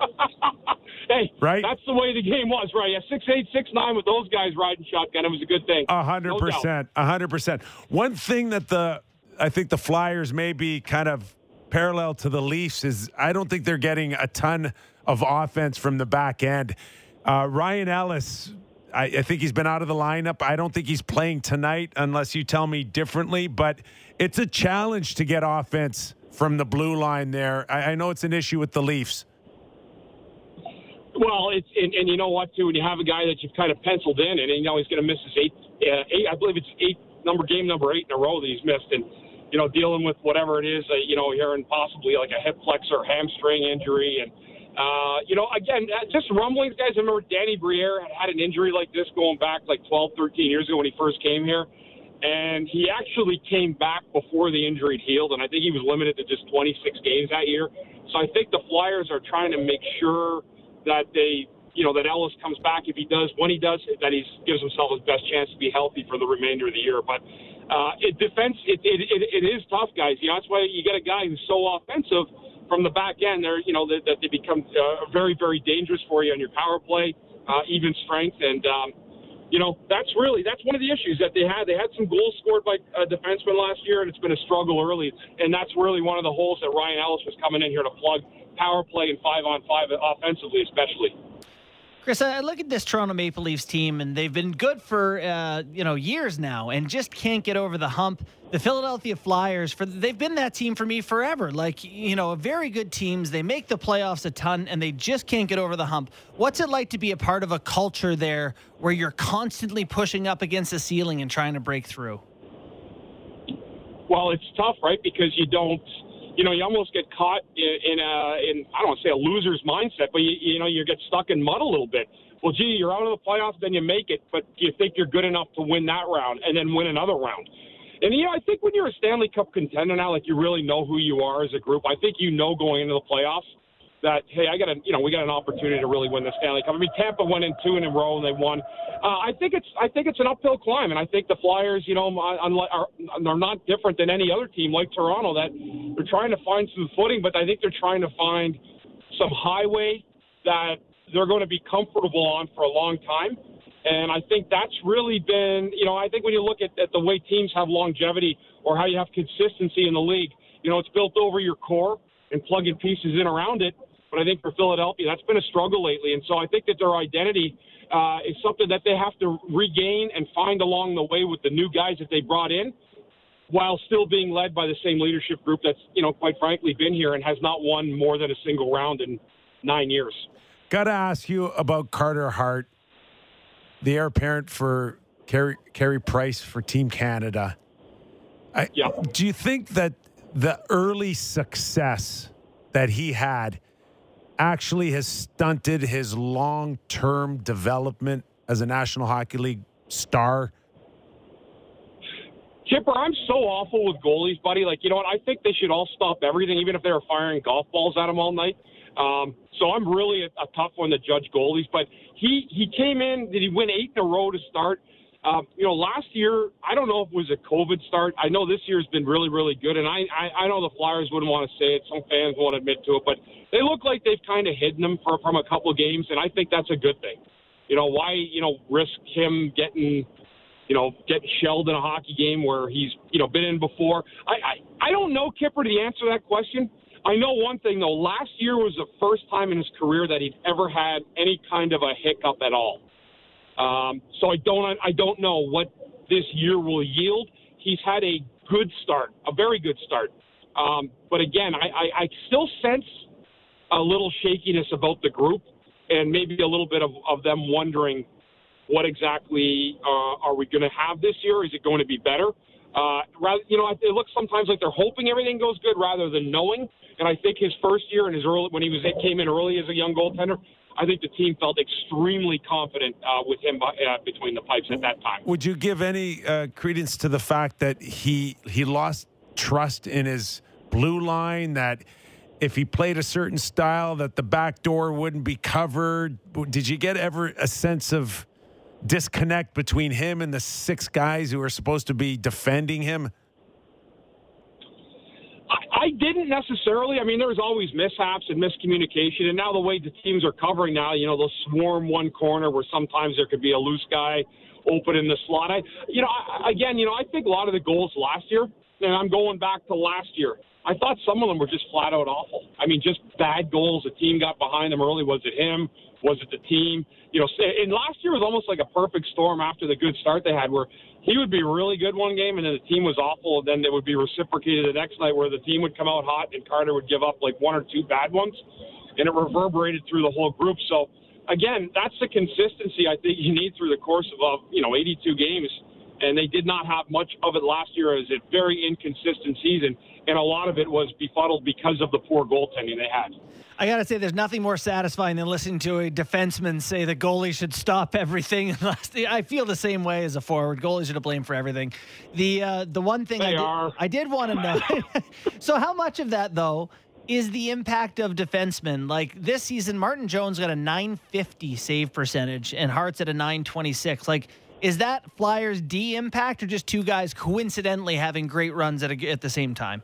hey, right? That's the way the game was, right? Yeah, six eight, six nine with those guys riding shotgun. It was a good thing. A hundred percent. A hundred percent. One thing that the I think the Flyers may be kind of parallel to the Leafs is I don't think they're getting a ton of offense from the back end. Uh, Ryan Ellis I, I, think he's been out of the lineup. I don't think he's playing tonight unless you tell me differently, but it's a challenge to get offense from the blue line there. I, I know it's an issue with the Leafs. Well, it's and, and, you know what too, when you have a guy that you've kind of penciled in, and you know he's going to miss his eight, uh, eight, I believe it's eight number game number eight in a row that he's missed, and you know dealing with whatever it is, uh, you know, hearing possibly like a hip flexor, hamstring injury, and uh, you know, again, uh, just rumblings, guys. I remember Danny Briere had an injury like this going back like 12, 13 years ago when he first came here. And he actually came back before the injury healed. And I think he was limited to just 26 games that year. So I think the Flyers are trying to make sure that they you know, that Ellis comes back if he does, when he does, that he gives himself his best chance to be healthy for the remainder of the year. But uh, it defense, it, it, it, it is tough, guys. You know, that's why you get a guy who's so offensive from the back end. They're, you know, that, that they become uh, very, very dangerous for you on your power play, uh, even strength, and. Um, you know, that's really that's one of the issues that they had. They had some goals scored by uh, defensemen last year, and it's been a struggle early. And that's really one of the holes that Ryan Ellis was coming in here to plug power play and five on five offensively, especially. Chris, I look at this Toronto Maple Leafs team, and they've been good for uh, you know years now, and just can't get over the hump. The Philadelphia Flyers, for they've been that team for me forever. Like you know, very good teams. They make the playoffs a ton, and they just can't get over the hump. What's it like to be a part of a culture there where you're constantly pushing up against the ceiling and trying to break through? Well, it's tough, right? Because you don't you know, you almost get caught in, in a, in I don't want to say a loser's mindset, but you, you know, you get stuck in mud a little bit. Well, gee, you're out of the playoffs, then you make it, but you think you're good enough to win that round and then win another round. And you know, I think when you're a Stanley Cup contender now, like you really know who you are as a group. I think you know going into the playoffs that hey, I got a you know we got an opportunity to really win the Stanley Cup. I mean, Tampa went in two in a row and they won. Uh, I think it's I think it's an uphill climb, and I think the Flyers, you know, are, are not different than any other team like Toronto that they're trying to find some footing, but I think they're trying to find some highway that they're going to be comfortable on for a long time. And I think that's really been, you know, I think when you look at, at the way teams have longevity or how you have consistency in the league, you know, it's built over your core and plugging pieces in around it. But I think for Philadelphia, that's been a struggle lately. And so I think that their identity uh, is something that they have to regain and find along the way with the new guys that they brought in, while still being led by the same leadership group that's, you know, quite frankly, been here and has not won more than a single round in nine years. Got to ask you about Carter Hart, the heir apparent for Carey, Carey Price for Team Canada. I, yeah. Do you think that the early success that he had – actually has stunted his long term development as a National Hockey League star? Chipper, I'm so awful with goalies, buddy. Like, you know what? I think they should all stop everything, even if they were firing golf balls at him all night. Um, so I'm really a, a tough one to judge goalies. But he he came in. Did he win eight in a row to start? Um, you know, last year, I don't know if it was a COVID start. I know this year's been really, really good, and I, I, I know the Flyers wouldn't want to say it. Some fans won't admit to it, but they look like they've kind of hidden him for, from a couple of games, and I think that's a good thing. You know, why, you know, risk him getting, you know, getting shelled in a hockey game where he's, you know, been in before? I, I, I don't know, Kipper, the answer to that question. I know one thing though. Last year was the first time in his career that he'd ever had any kind of a hiccup at all. Um, so I don't I don't know what this year will yield. He's had a good start, a very good start. Um, but again, I, I, I still sense a little shakiness about the group, and maybe a little bit of, of them wondering what exactly uh, are we going to have this year? Is it going to be better? Uh, rather, you know, it looks sometimes like they're hoping everything goes good rather than knowing. And I think his first year and his early when he was it came in early as a young goaltender, I think the team felt extremely confident uh, with him uh, between the pipes at that time. Would you give any uh, credence to the fact that he he lost trust in his blue line? That if he played a certain style, that the back door wouldn't be covered. Did you get ever a sense of disconnect between him and the six guys who are supposed to be defending him? I didn't necessarily. I mean, there was always mishaps and miscommunication, and now the way the teams are covering now, you know, they'll swarm one corner where sometimes there could be a loose guy open in the slot. I, you know, I, again, you know, I think a lot of the goals last year, and I'm going back to last year. I thought some of them were just flat out awful. I mean, just bad goals. The team got behind them early. Was it him? Was it the team? You know, and last year was almost like a perfect storm after the good start they had, where he would be really good one game, and then the team was awful, and then it would be reciprocated the next night, where the team would come out hot, and Carter would give up like one or two bad ones, and it reverberated through the whole group. So, again, that's the consistency I think you need through the course of you know 82 games, and they did not have much of it last year. It was a very inconsistent season, and a lot of it was befuddled because of the poor goaltending they had. I got to say, there's nothing more satisfying than listening to a defenseman say the goalie should stop everything. I feel the same way as a forward. Goalies are to blame for everything. The uh, the one thing I did, I did want to know. so, how much of that though is the impact of defensemen. Like this season, Martin Jones got a 950 save percentage and Hart's at a 926. Like, is that Flyers D impact or just two guys coincidentally having great runs at, a, at the same time?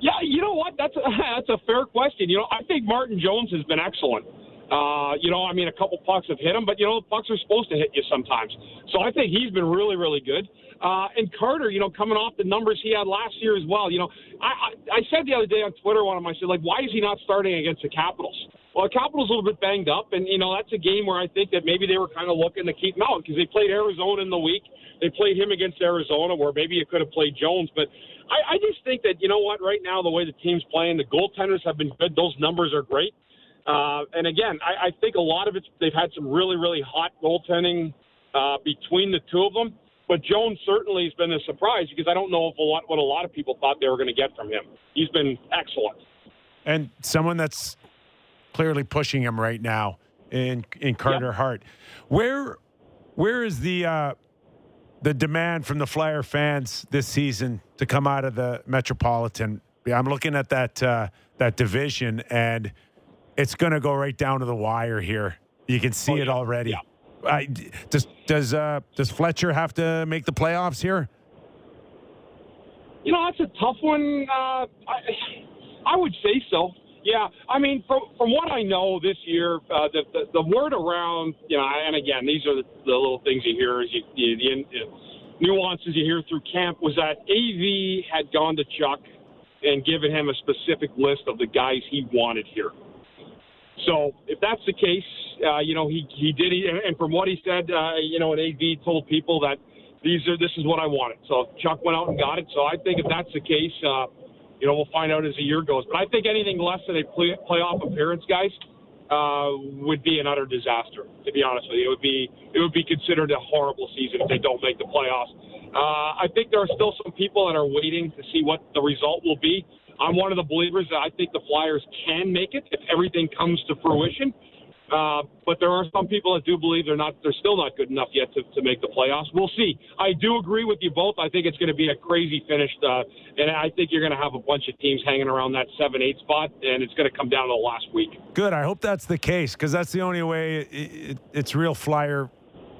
Yeah, you know what? That's a, that's a fair question. You know, I think Martin Jones has been excellent. Uh, you know, I mean, a couple pucks have hit him, but you know, pucks are supposed to hit you sometimes. So I think he's been really, really good. Uh, and Carter, you know, coming off the numbers he had last year as well. You know, I, I, I said the other day on Twitter, one of them, I said, like, why is he not starting against the Capitals? Well, Capitals a little bit banged up, and you know that's a game where I think that maybe they were kind of looking to keep him out because they played Arizona in the week. They played him against Arizona, where maybe you could have played Jones. But I, I just think that you know what, right now the way the team's playing, the goaltenders have been good. Those numbers are great. Uh, and again, I, I think a lot of it's they've had some really, really hot goaltending uh, between the two of them. But Jones certainly has been a surprise because I don't know if a lot what a lot of people thought they were going to get from him. He's been excellent. And someone that's clearly pushing him right now in in Carter Yep. Hart. Where where is the uh, the demand from the Flyer fans this season to come out of the Metropolitan? I'm looking at that uh, that division, and it's going to go right down to the wire here. You can see Oh, it already. Yeah. I, does does uh, does Fletcher have to make the playoffs here? You know, that's a tough one. Uh, I, I would say so. Yeah, I mean, from from what I know this year, uh, the, the the word around, you know, and again, these are the, the little things you hear, is you, you, the nuances you hear through camp, was that AV had gone to Chuck and given him a specific list of the guys he wanted here. So if that's the case, uh, you know, he he did, he, and from what he said, uh, you know, an AV told people that these are this is what I wanted. So Chuck went out and got it. So I think if that's the case, uh, you know, we'll find out as the year goes. But I think anything less than a play, playoff appearance, guys, uh, would be an utter disaster. To be honest with you, it would be it would be considered a horrible season if they don't make the playoffs. Uh, I think there are still some people that are waiting to see what the result will be. I'm one of the believers that I think the Flyers can make it if everything comes to fruition. Uh, but there are some people that do believe they're not, they're still not good enough yet to, to make the playoffs. We'll see. I do agree with you both. I think it's going to be a crazy finish, uh, and I think you're going to have a bunch of teams hanging around that seven, eight spot, and it's going to come down to the last week. Good. I hope that's the case because that's the only way it, it, it's real Flyer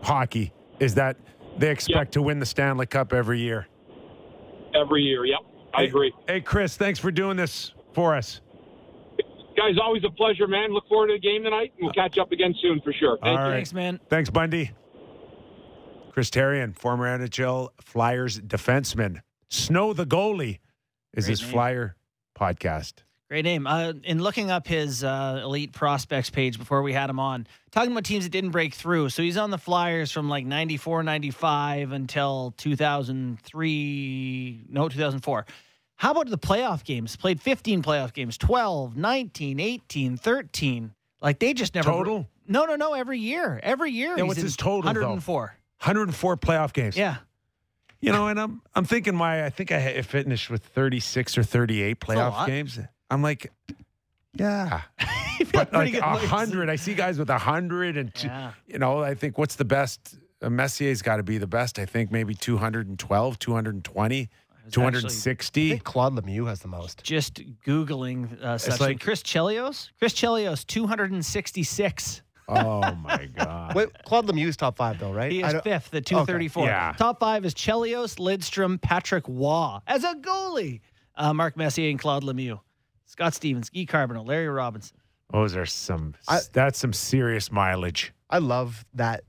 hockey is that they expect to win the Stanley Cup every year. Every year, yep, I Hey- agree. Hey, Chris, thanks for doing this for us. Guys, always a pleasure, man. Look forward to the game tonight, and we'll catch up again soon for sure. Thank All you. right. Thanks, man. Thanks, Bundy. Chris Therien, former NHL Flyers defenseman. Snow the goalie is Great his name. Flyer podcast. Great name. Uh, in looking up his uh, elite prospects page before we had him on, talking about teams that didn't break through. So he's on the Flyers from like 94, 95 until 2003, no, 2004. How about the playoff games? Played 15 playoff games, 12, 19, 18, 13. Like they just never. Total? No, no, no. Every year. Every year. Yeah, what's his total, though? 104. 104 playoff games. Yeah. You know, and I'm I'm thinking my I think I finished with 36 or 38 playoff games. I'm like, yeah, but like hundred. I see guys with a hundred and two, Yeah. you know, I think what's the best? Uh, Messier's got to be the best. I think maybe 212, 220, was actually- 260. Claude Lemieux has the most. just googling uh, such like- Chris Chelios. Chris Chelios, 266. oh my god. Wait, Claude Lemieux's top five though, right? He is fifth at 234. Yeah. Top five is Chelios, Lidstrom, Patrick Roy as a goalie. Uh, Mark Messier and Claude Lemieux. Scott Stevens, Guy Carbonneau, Larry Robinson. Those are some. I- that's some serious mileage. I love that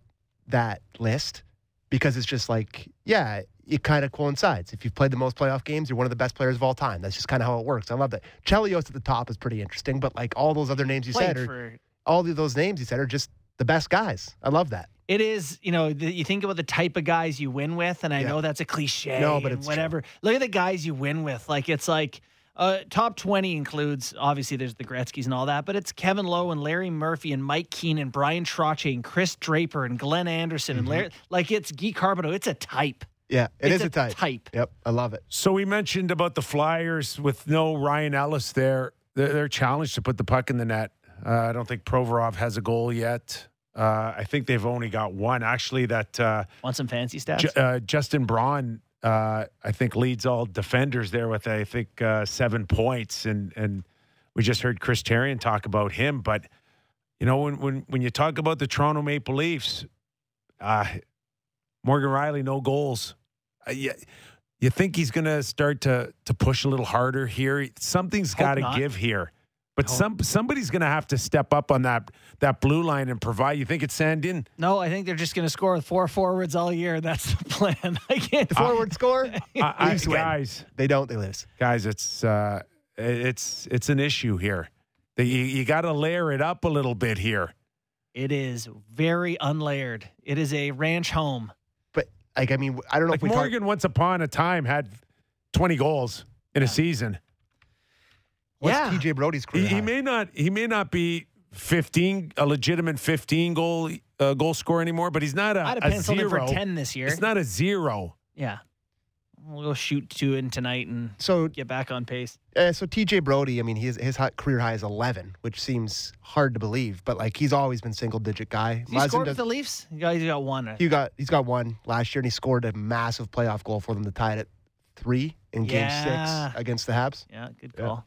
that list because it's just like, yeah, it kind of coincides. If you've played the most playoff games, you're one of the best players of all time. That's just kind of how it works. I love that. Chelios at the top is pretty interesting, but like all those other names you said, are, for. all of those names you said are just the best guys. I love that. It is, you know, the, you think about the type of guys you win with, and I Yeah. know that's a cliche. No, but it's whatever. Look at the guys you win with. Like it's like uh, top twenty includes obviously there's the Gretzky's and all that, but it's Kevin Lowe and Larry Murphy and Mike Keenan, Bryan Trottier and Chris Draper and Glenn Anderson and Larry. Like it's Guy Carbonneau. It's a type. Yeah, it it's is a type. type. Yep, I love it. So we mentioned about the Flyers with no Ryan Ellis there. They're, they're challenged to put the puck in the net. Uh, I don't think Provorov has a goal yet. Uh, I think they've only got one. Actually, that uh, Want some fancy stats? Ju- uh, Justin Braun Uh, I think leads all defenders there with I think uh, seven points, and and we just heard Chris Therien talk about him. But you know, when when when you talk about the Toronto Maple Leafs, uh, Morgan Rielly, no goals. Uh, you, you think he's going to start to to push a little harder here? Something's got to give here. But Hope- some somebody's going to have to step up on that that blue line and provide. You think it's Sandin? No, I think they're just going to score with four forwards all year. That's the plan. I can't. The forward score, I, I, Leafs win. guys, they don't. They lose. guys, it's uh, it's it's an issue here. You you got to layer it up a little bit here. It is very unlayered. It is a ranch home. But like, I mean, I don't know Like if we talk, Morgan, once upon a time, had twenty goals in a season. what's Yeah. TJ Brodie's He, career. he high? may not he may not be fifteen a legitimate fifteen goal uh, goal scorer anymore, but he's not a, I'd a have penciled him for zero. ten this year. It's not a zero. yeah, we'll go shoot two in tonight and so get back on pace. Uh, so TJ Brodie, I mean, his his high, career high is 11, which seems hard to believe, but like he's always been single digit guy. Has he Muzzin scored does- with the Leafs? He got, he got one. he got he's got one last year, and he scored a massive playoff goal for them to tie it at three in Game Six against the Habs. Yeah, good Yeah. call.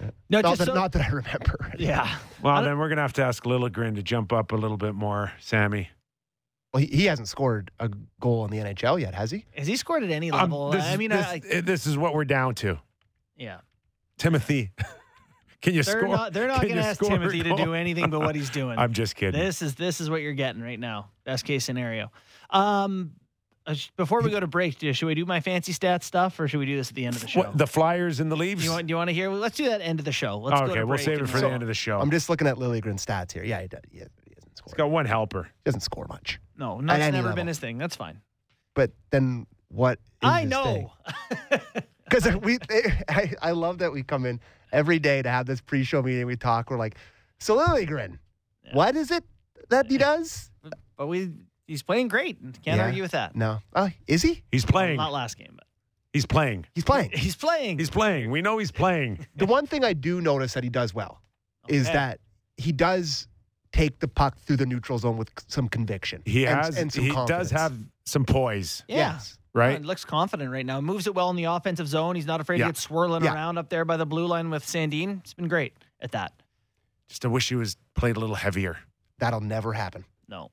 No, Not just that, so, not that I remember. yeah. Well, then we're gonna have to ask Liljegren to jump up a little bit more, Sammy. Well, he, he hasn't scored a goal in the NHL yet, has he? Has he scored at any Um, level? this, I mean, this, I, uh, this is what we're down to. yeah. Timothy, can you They're score? not. They're not going to ask Timothy to do anything but what he's doing. I'm just kidding. This is this is what you're getting right now. Best case scenario. Um, uh, before we go to break, should we do my fancy stats stuff, or should we do this at the end of the show? What, the Flyers and the Leafs? you want? Do you want to hear? Let's do that end of the show. Let's Oh, go okay, to we'll break save it for the end of the show. I'm just looking at Liljegren's stats here. Yeah, he, does, he, he doesn't score. He's got one helper. He doesn't score much. No, that's never level. been his thing. That's fine. But then what? Is I his know. Because we, I, I love that we come in every day to have this pre-show meeting. We talk. We're like, so Liljegren, Yeah. what is it that he does? but we he's playing great. Can't Yeah. argue with that. No, uh, is he? He's playing. Not last game, but He's playing. He's playing. he's playing. He's playing. We know he's playing. the one thing I do notice that he does well is that he does take the puck through the neutral zone with some conviction. He and, has. and some he confidence. does have some poise, yeah. Yes. right? He looks confident right now. Moves it well in the offensive zone. He's not afraid Yeah. to get swirling Yeah. around up there by the blue line with Sandin. It's been great at that. Just I wish he was played a little heavier. That'll never happen. No.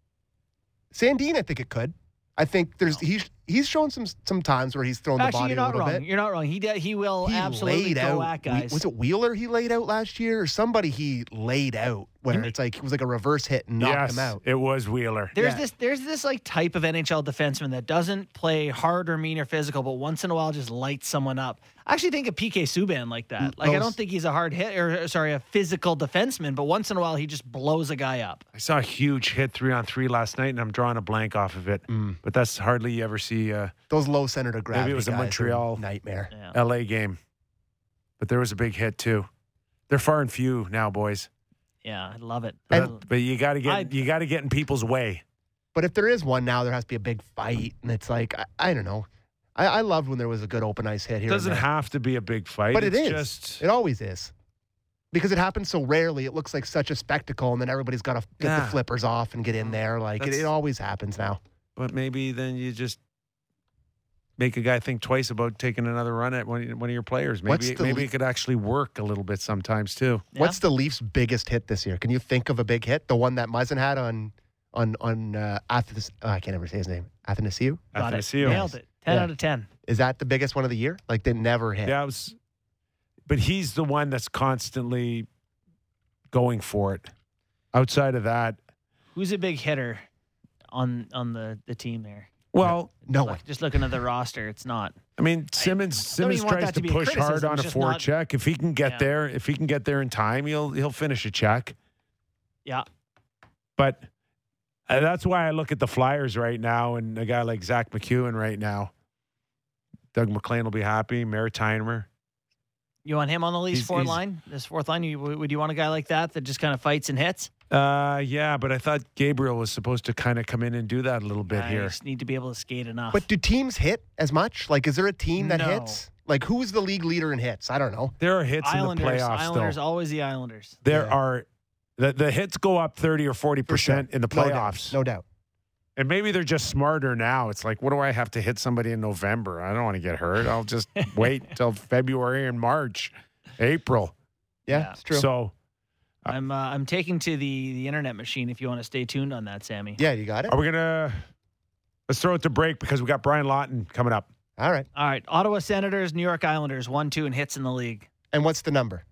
Sandin, I think it could. I think there's he's he's shown some some times where he's thrown the Actually, body you're a not little wrong. bit. You're not wrong. He de- he will he absolutely laid go out. at guys. Was it Wheeler he laid out last year, or somebody he laid out where it's like it was like a reverse hit and knocked yes, him out? it was Wheeler. There's Yeah. this there's this like type of NHL defenseman that doesn't play hard or mean or physical, but once in a while just lights someone up. I actually think of PK Subban like that. Like I don't think he's a hard hit or sorry a physical defenseman, but once in a while he just blows a guy up. I saw a huge hit three on three last night, and I'm drawing a blank off of it. Mm. But that's hardly you ever see uh, Those low center to gravity. Maybe it was a guys are Montreal- nightmare. Yeah. L.A. game. But there was a big hit too. They're far and few now, boys. Yeah, I love it. But, Uh, but you got to get I- you got to get in people's way. But if there is one now, there has to be a big fight, and it's like I, I don't know. I, I loved when there was a good open ice hit here. and doesn't there. have to be a big fight. But it it's. Just It always is. Because it happens so rarely, it looks like such a spectacle, and then everybody's got to get Yeah. the flippers off and get in there. Like it, it always happens now. but maybe then you just make a guy think twice about taking another run at one, one of your players. Maybe the maybe le- it could actually work a little bit sometimes too. Yeah. What's the Leafs' biggest hit this year? Can you think of a big hit? The one that Muzzin had on on on uh, Athens. Oh, I can't ever say his name. Athanasiou. Got it. Athanasiou. Nailed it. Ten Yeah. out of ten. Is that the biggest one of the year? Like they never hit. Yeah, it was, but he's the one that's constantly going for it. Outside of that, Who's a big hitter on on the the team there? Well, No Look- one. Just looking at the roster, it's not. I mean, Simmonds don't Simmonds tries to to be a push hard on it's a just forward not- check. If he can get Yeah. there, if he can get there in time, he'll he'll finish a check. Yeah. But uh, that's why I look at the Flyers right now and a guy like Zack MacEwen right now. Doug MacLean will be happy. Maritimer. You want him on the Leafs He's- fourth line? This fourth line, you, would you want a guy like that that just kind of fights and hits? Uh, yeah, but I thought Gabriel was supposed to kind of come in and do that a little bit I here. just need to be able to skate enough. But do teams hit as much? Like, is there a team that No. hits? Like, who's the league leader in hits? I don't know. There are hits Islanders, in the playoffs, Islanders, though. always the Islanders. There Yeah. are the, the hits go up thirty or forty For sure. percent in the No doubt. playoffs. No doubt. And maybe they're just smarter now. It's like, what do I have to hit somebody in November? I don't want to get hurt. I'll just wait till February and March, April. Yeah, Yeah. it's true. So, I'm uh, I'm taking to the the internet machine. If you want to stay tuned on that, Sammy. yeah, you got it. are we gonna let's throw it to break because we got Brian Lawton coming up. All right. All right, Ottawa Senators, New York Islanders, one two and hits in the league. And what's the number?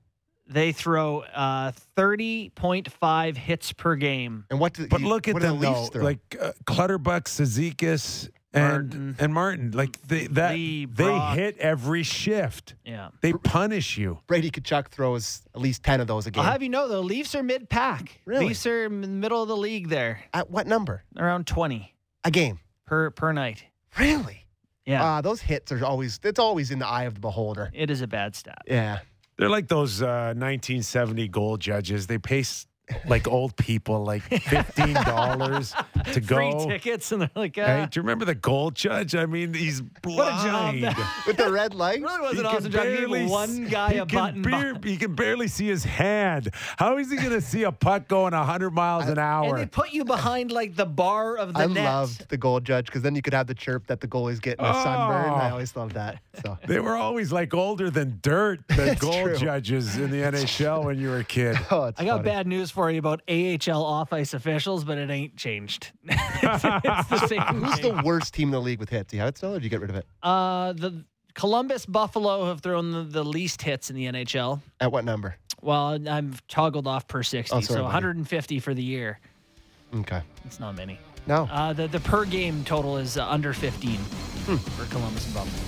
They throw uh, thirty point five hits per game. And what? Do, But you- look at what do them the though, Leafs throw? like uh, Clutterbuck, Cizikas, and Martin. and Martin. Like they that Lee, they hit every shift. Yeah. They punish you. Brady Tkachuk throws at least ten of those a game. I'll have you know, the Leafs are mid pack. Really? Leafs are in the middle of the league there, At what number? around twenty A game. per per night. Really? Yeah, Uh, those hits are always. It's always in the eye of the beholder. it is a bad stat. Yeah. They're like those uh, 1970 goal judges. They pay s- like old people like fifteen dollars to go. Free go. tickets, and they're like, uh, Hey, do you remember the goal judge? I mean, he's blind. What a job. With the red lights. really was He an awesome job. He barely gave one guy he a can button. bar- behind- he can barely see his hand. How is he going to see a puck going 100 miles an hour? and they put you behind like the bar of the I net. I loved the goal judge because then you could have the chirp that the goalie's getting a sunburn. I Oh. always loved that. So They were always like older than dirt, the goal true. judges in the NHL when you were a kid. oh, it's I got funny. bad news for you about AHL off ice officials, but it ain't changed. it's, it's the same. Who's thing. the worst team in the league with hits? Do you have it still, or did you get rid of it? Uh, the Columbus Buffalo have thrown the, the least hits in the NHL. At what number? Well, I'm toggled off per 60, Oh, sorry, so buddy. 150 for the year. Okay. It's not many. No. Uh, the, the per game total is uh, under 15 Hmm. for Columbus and Buffalo.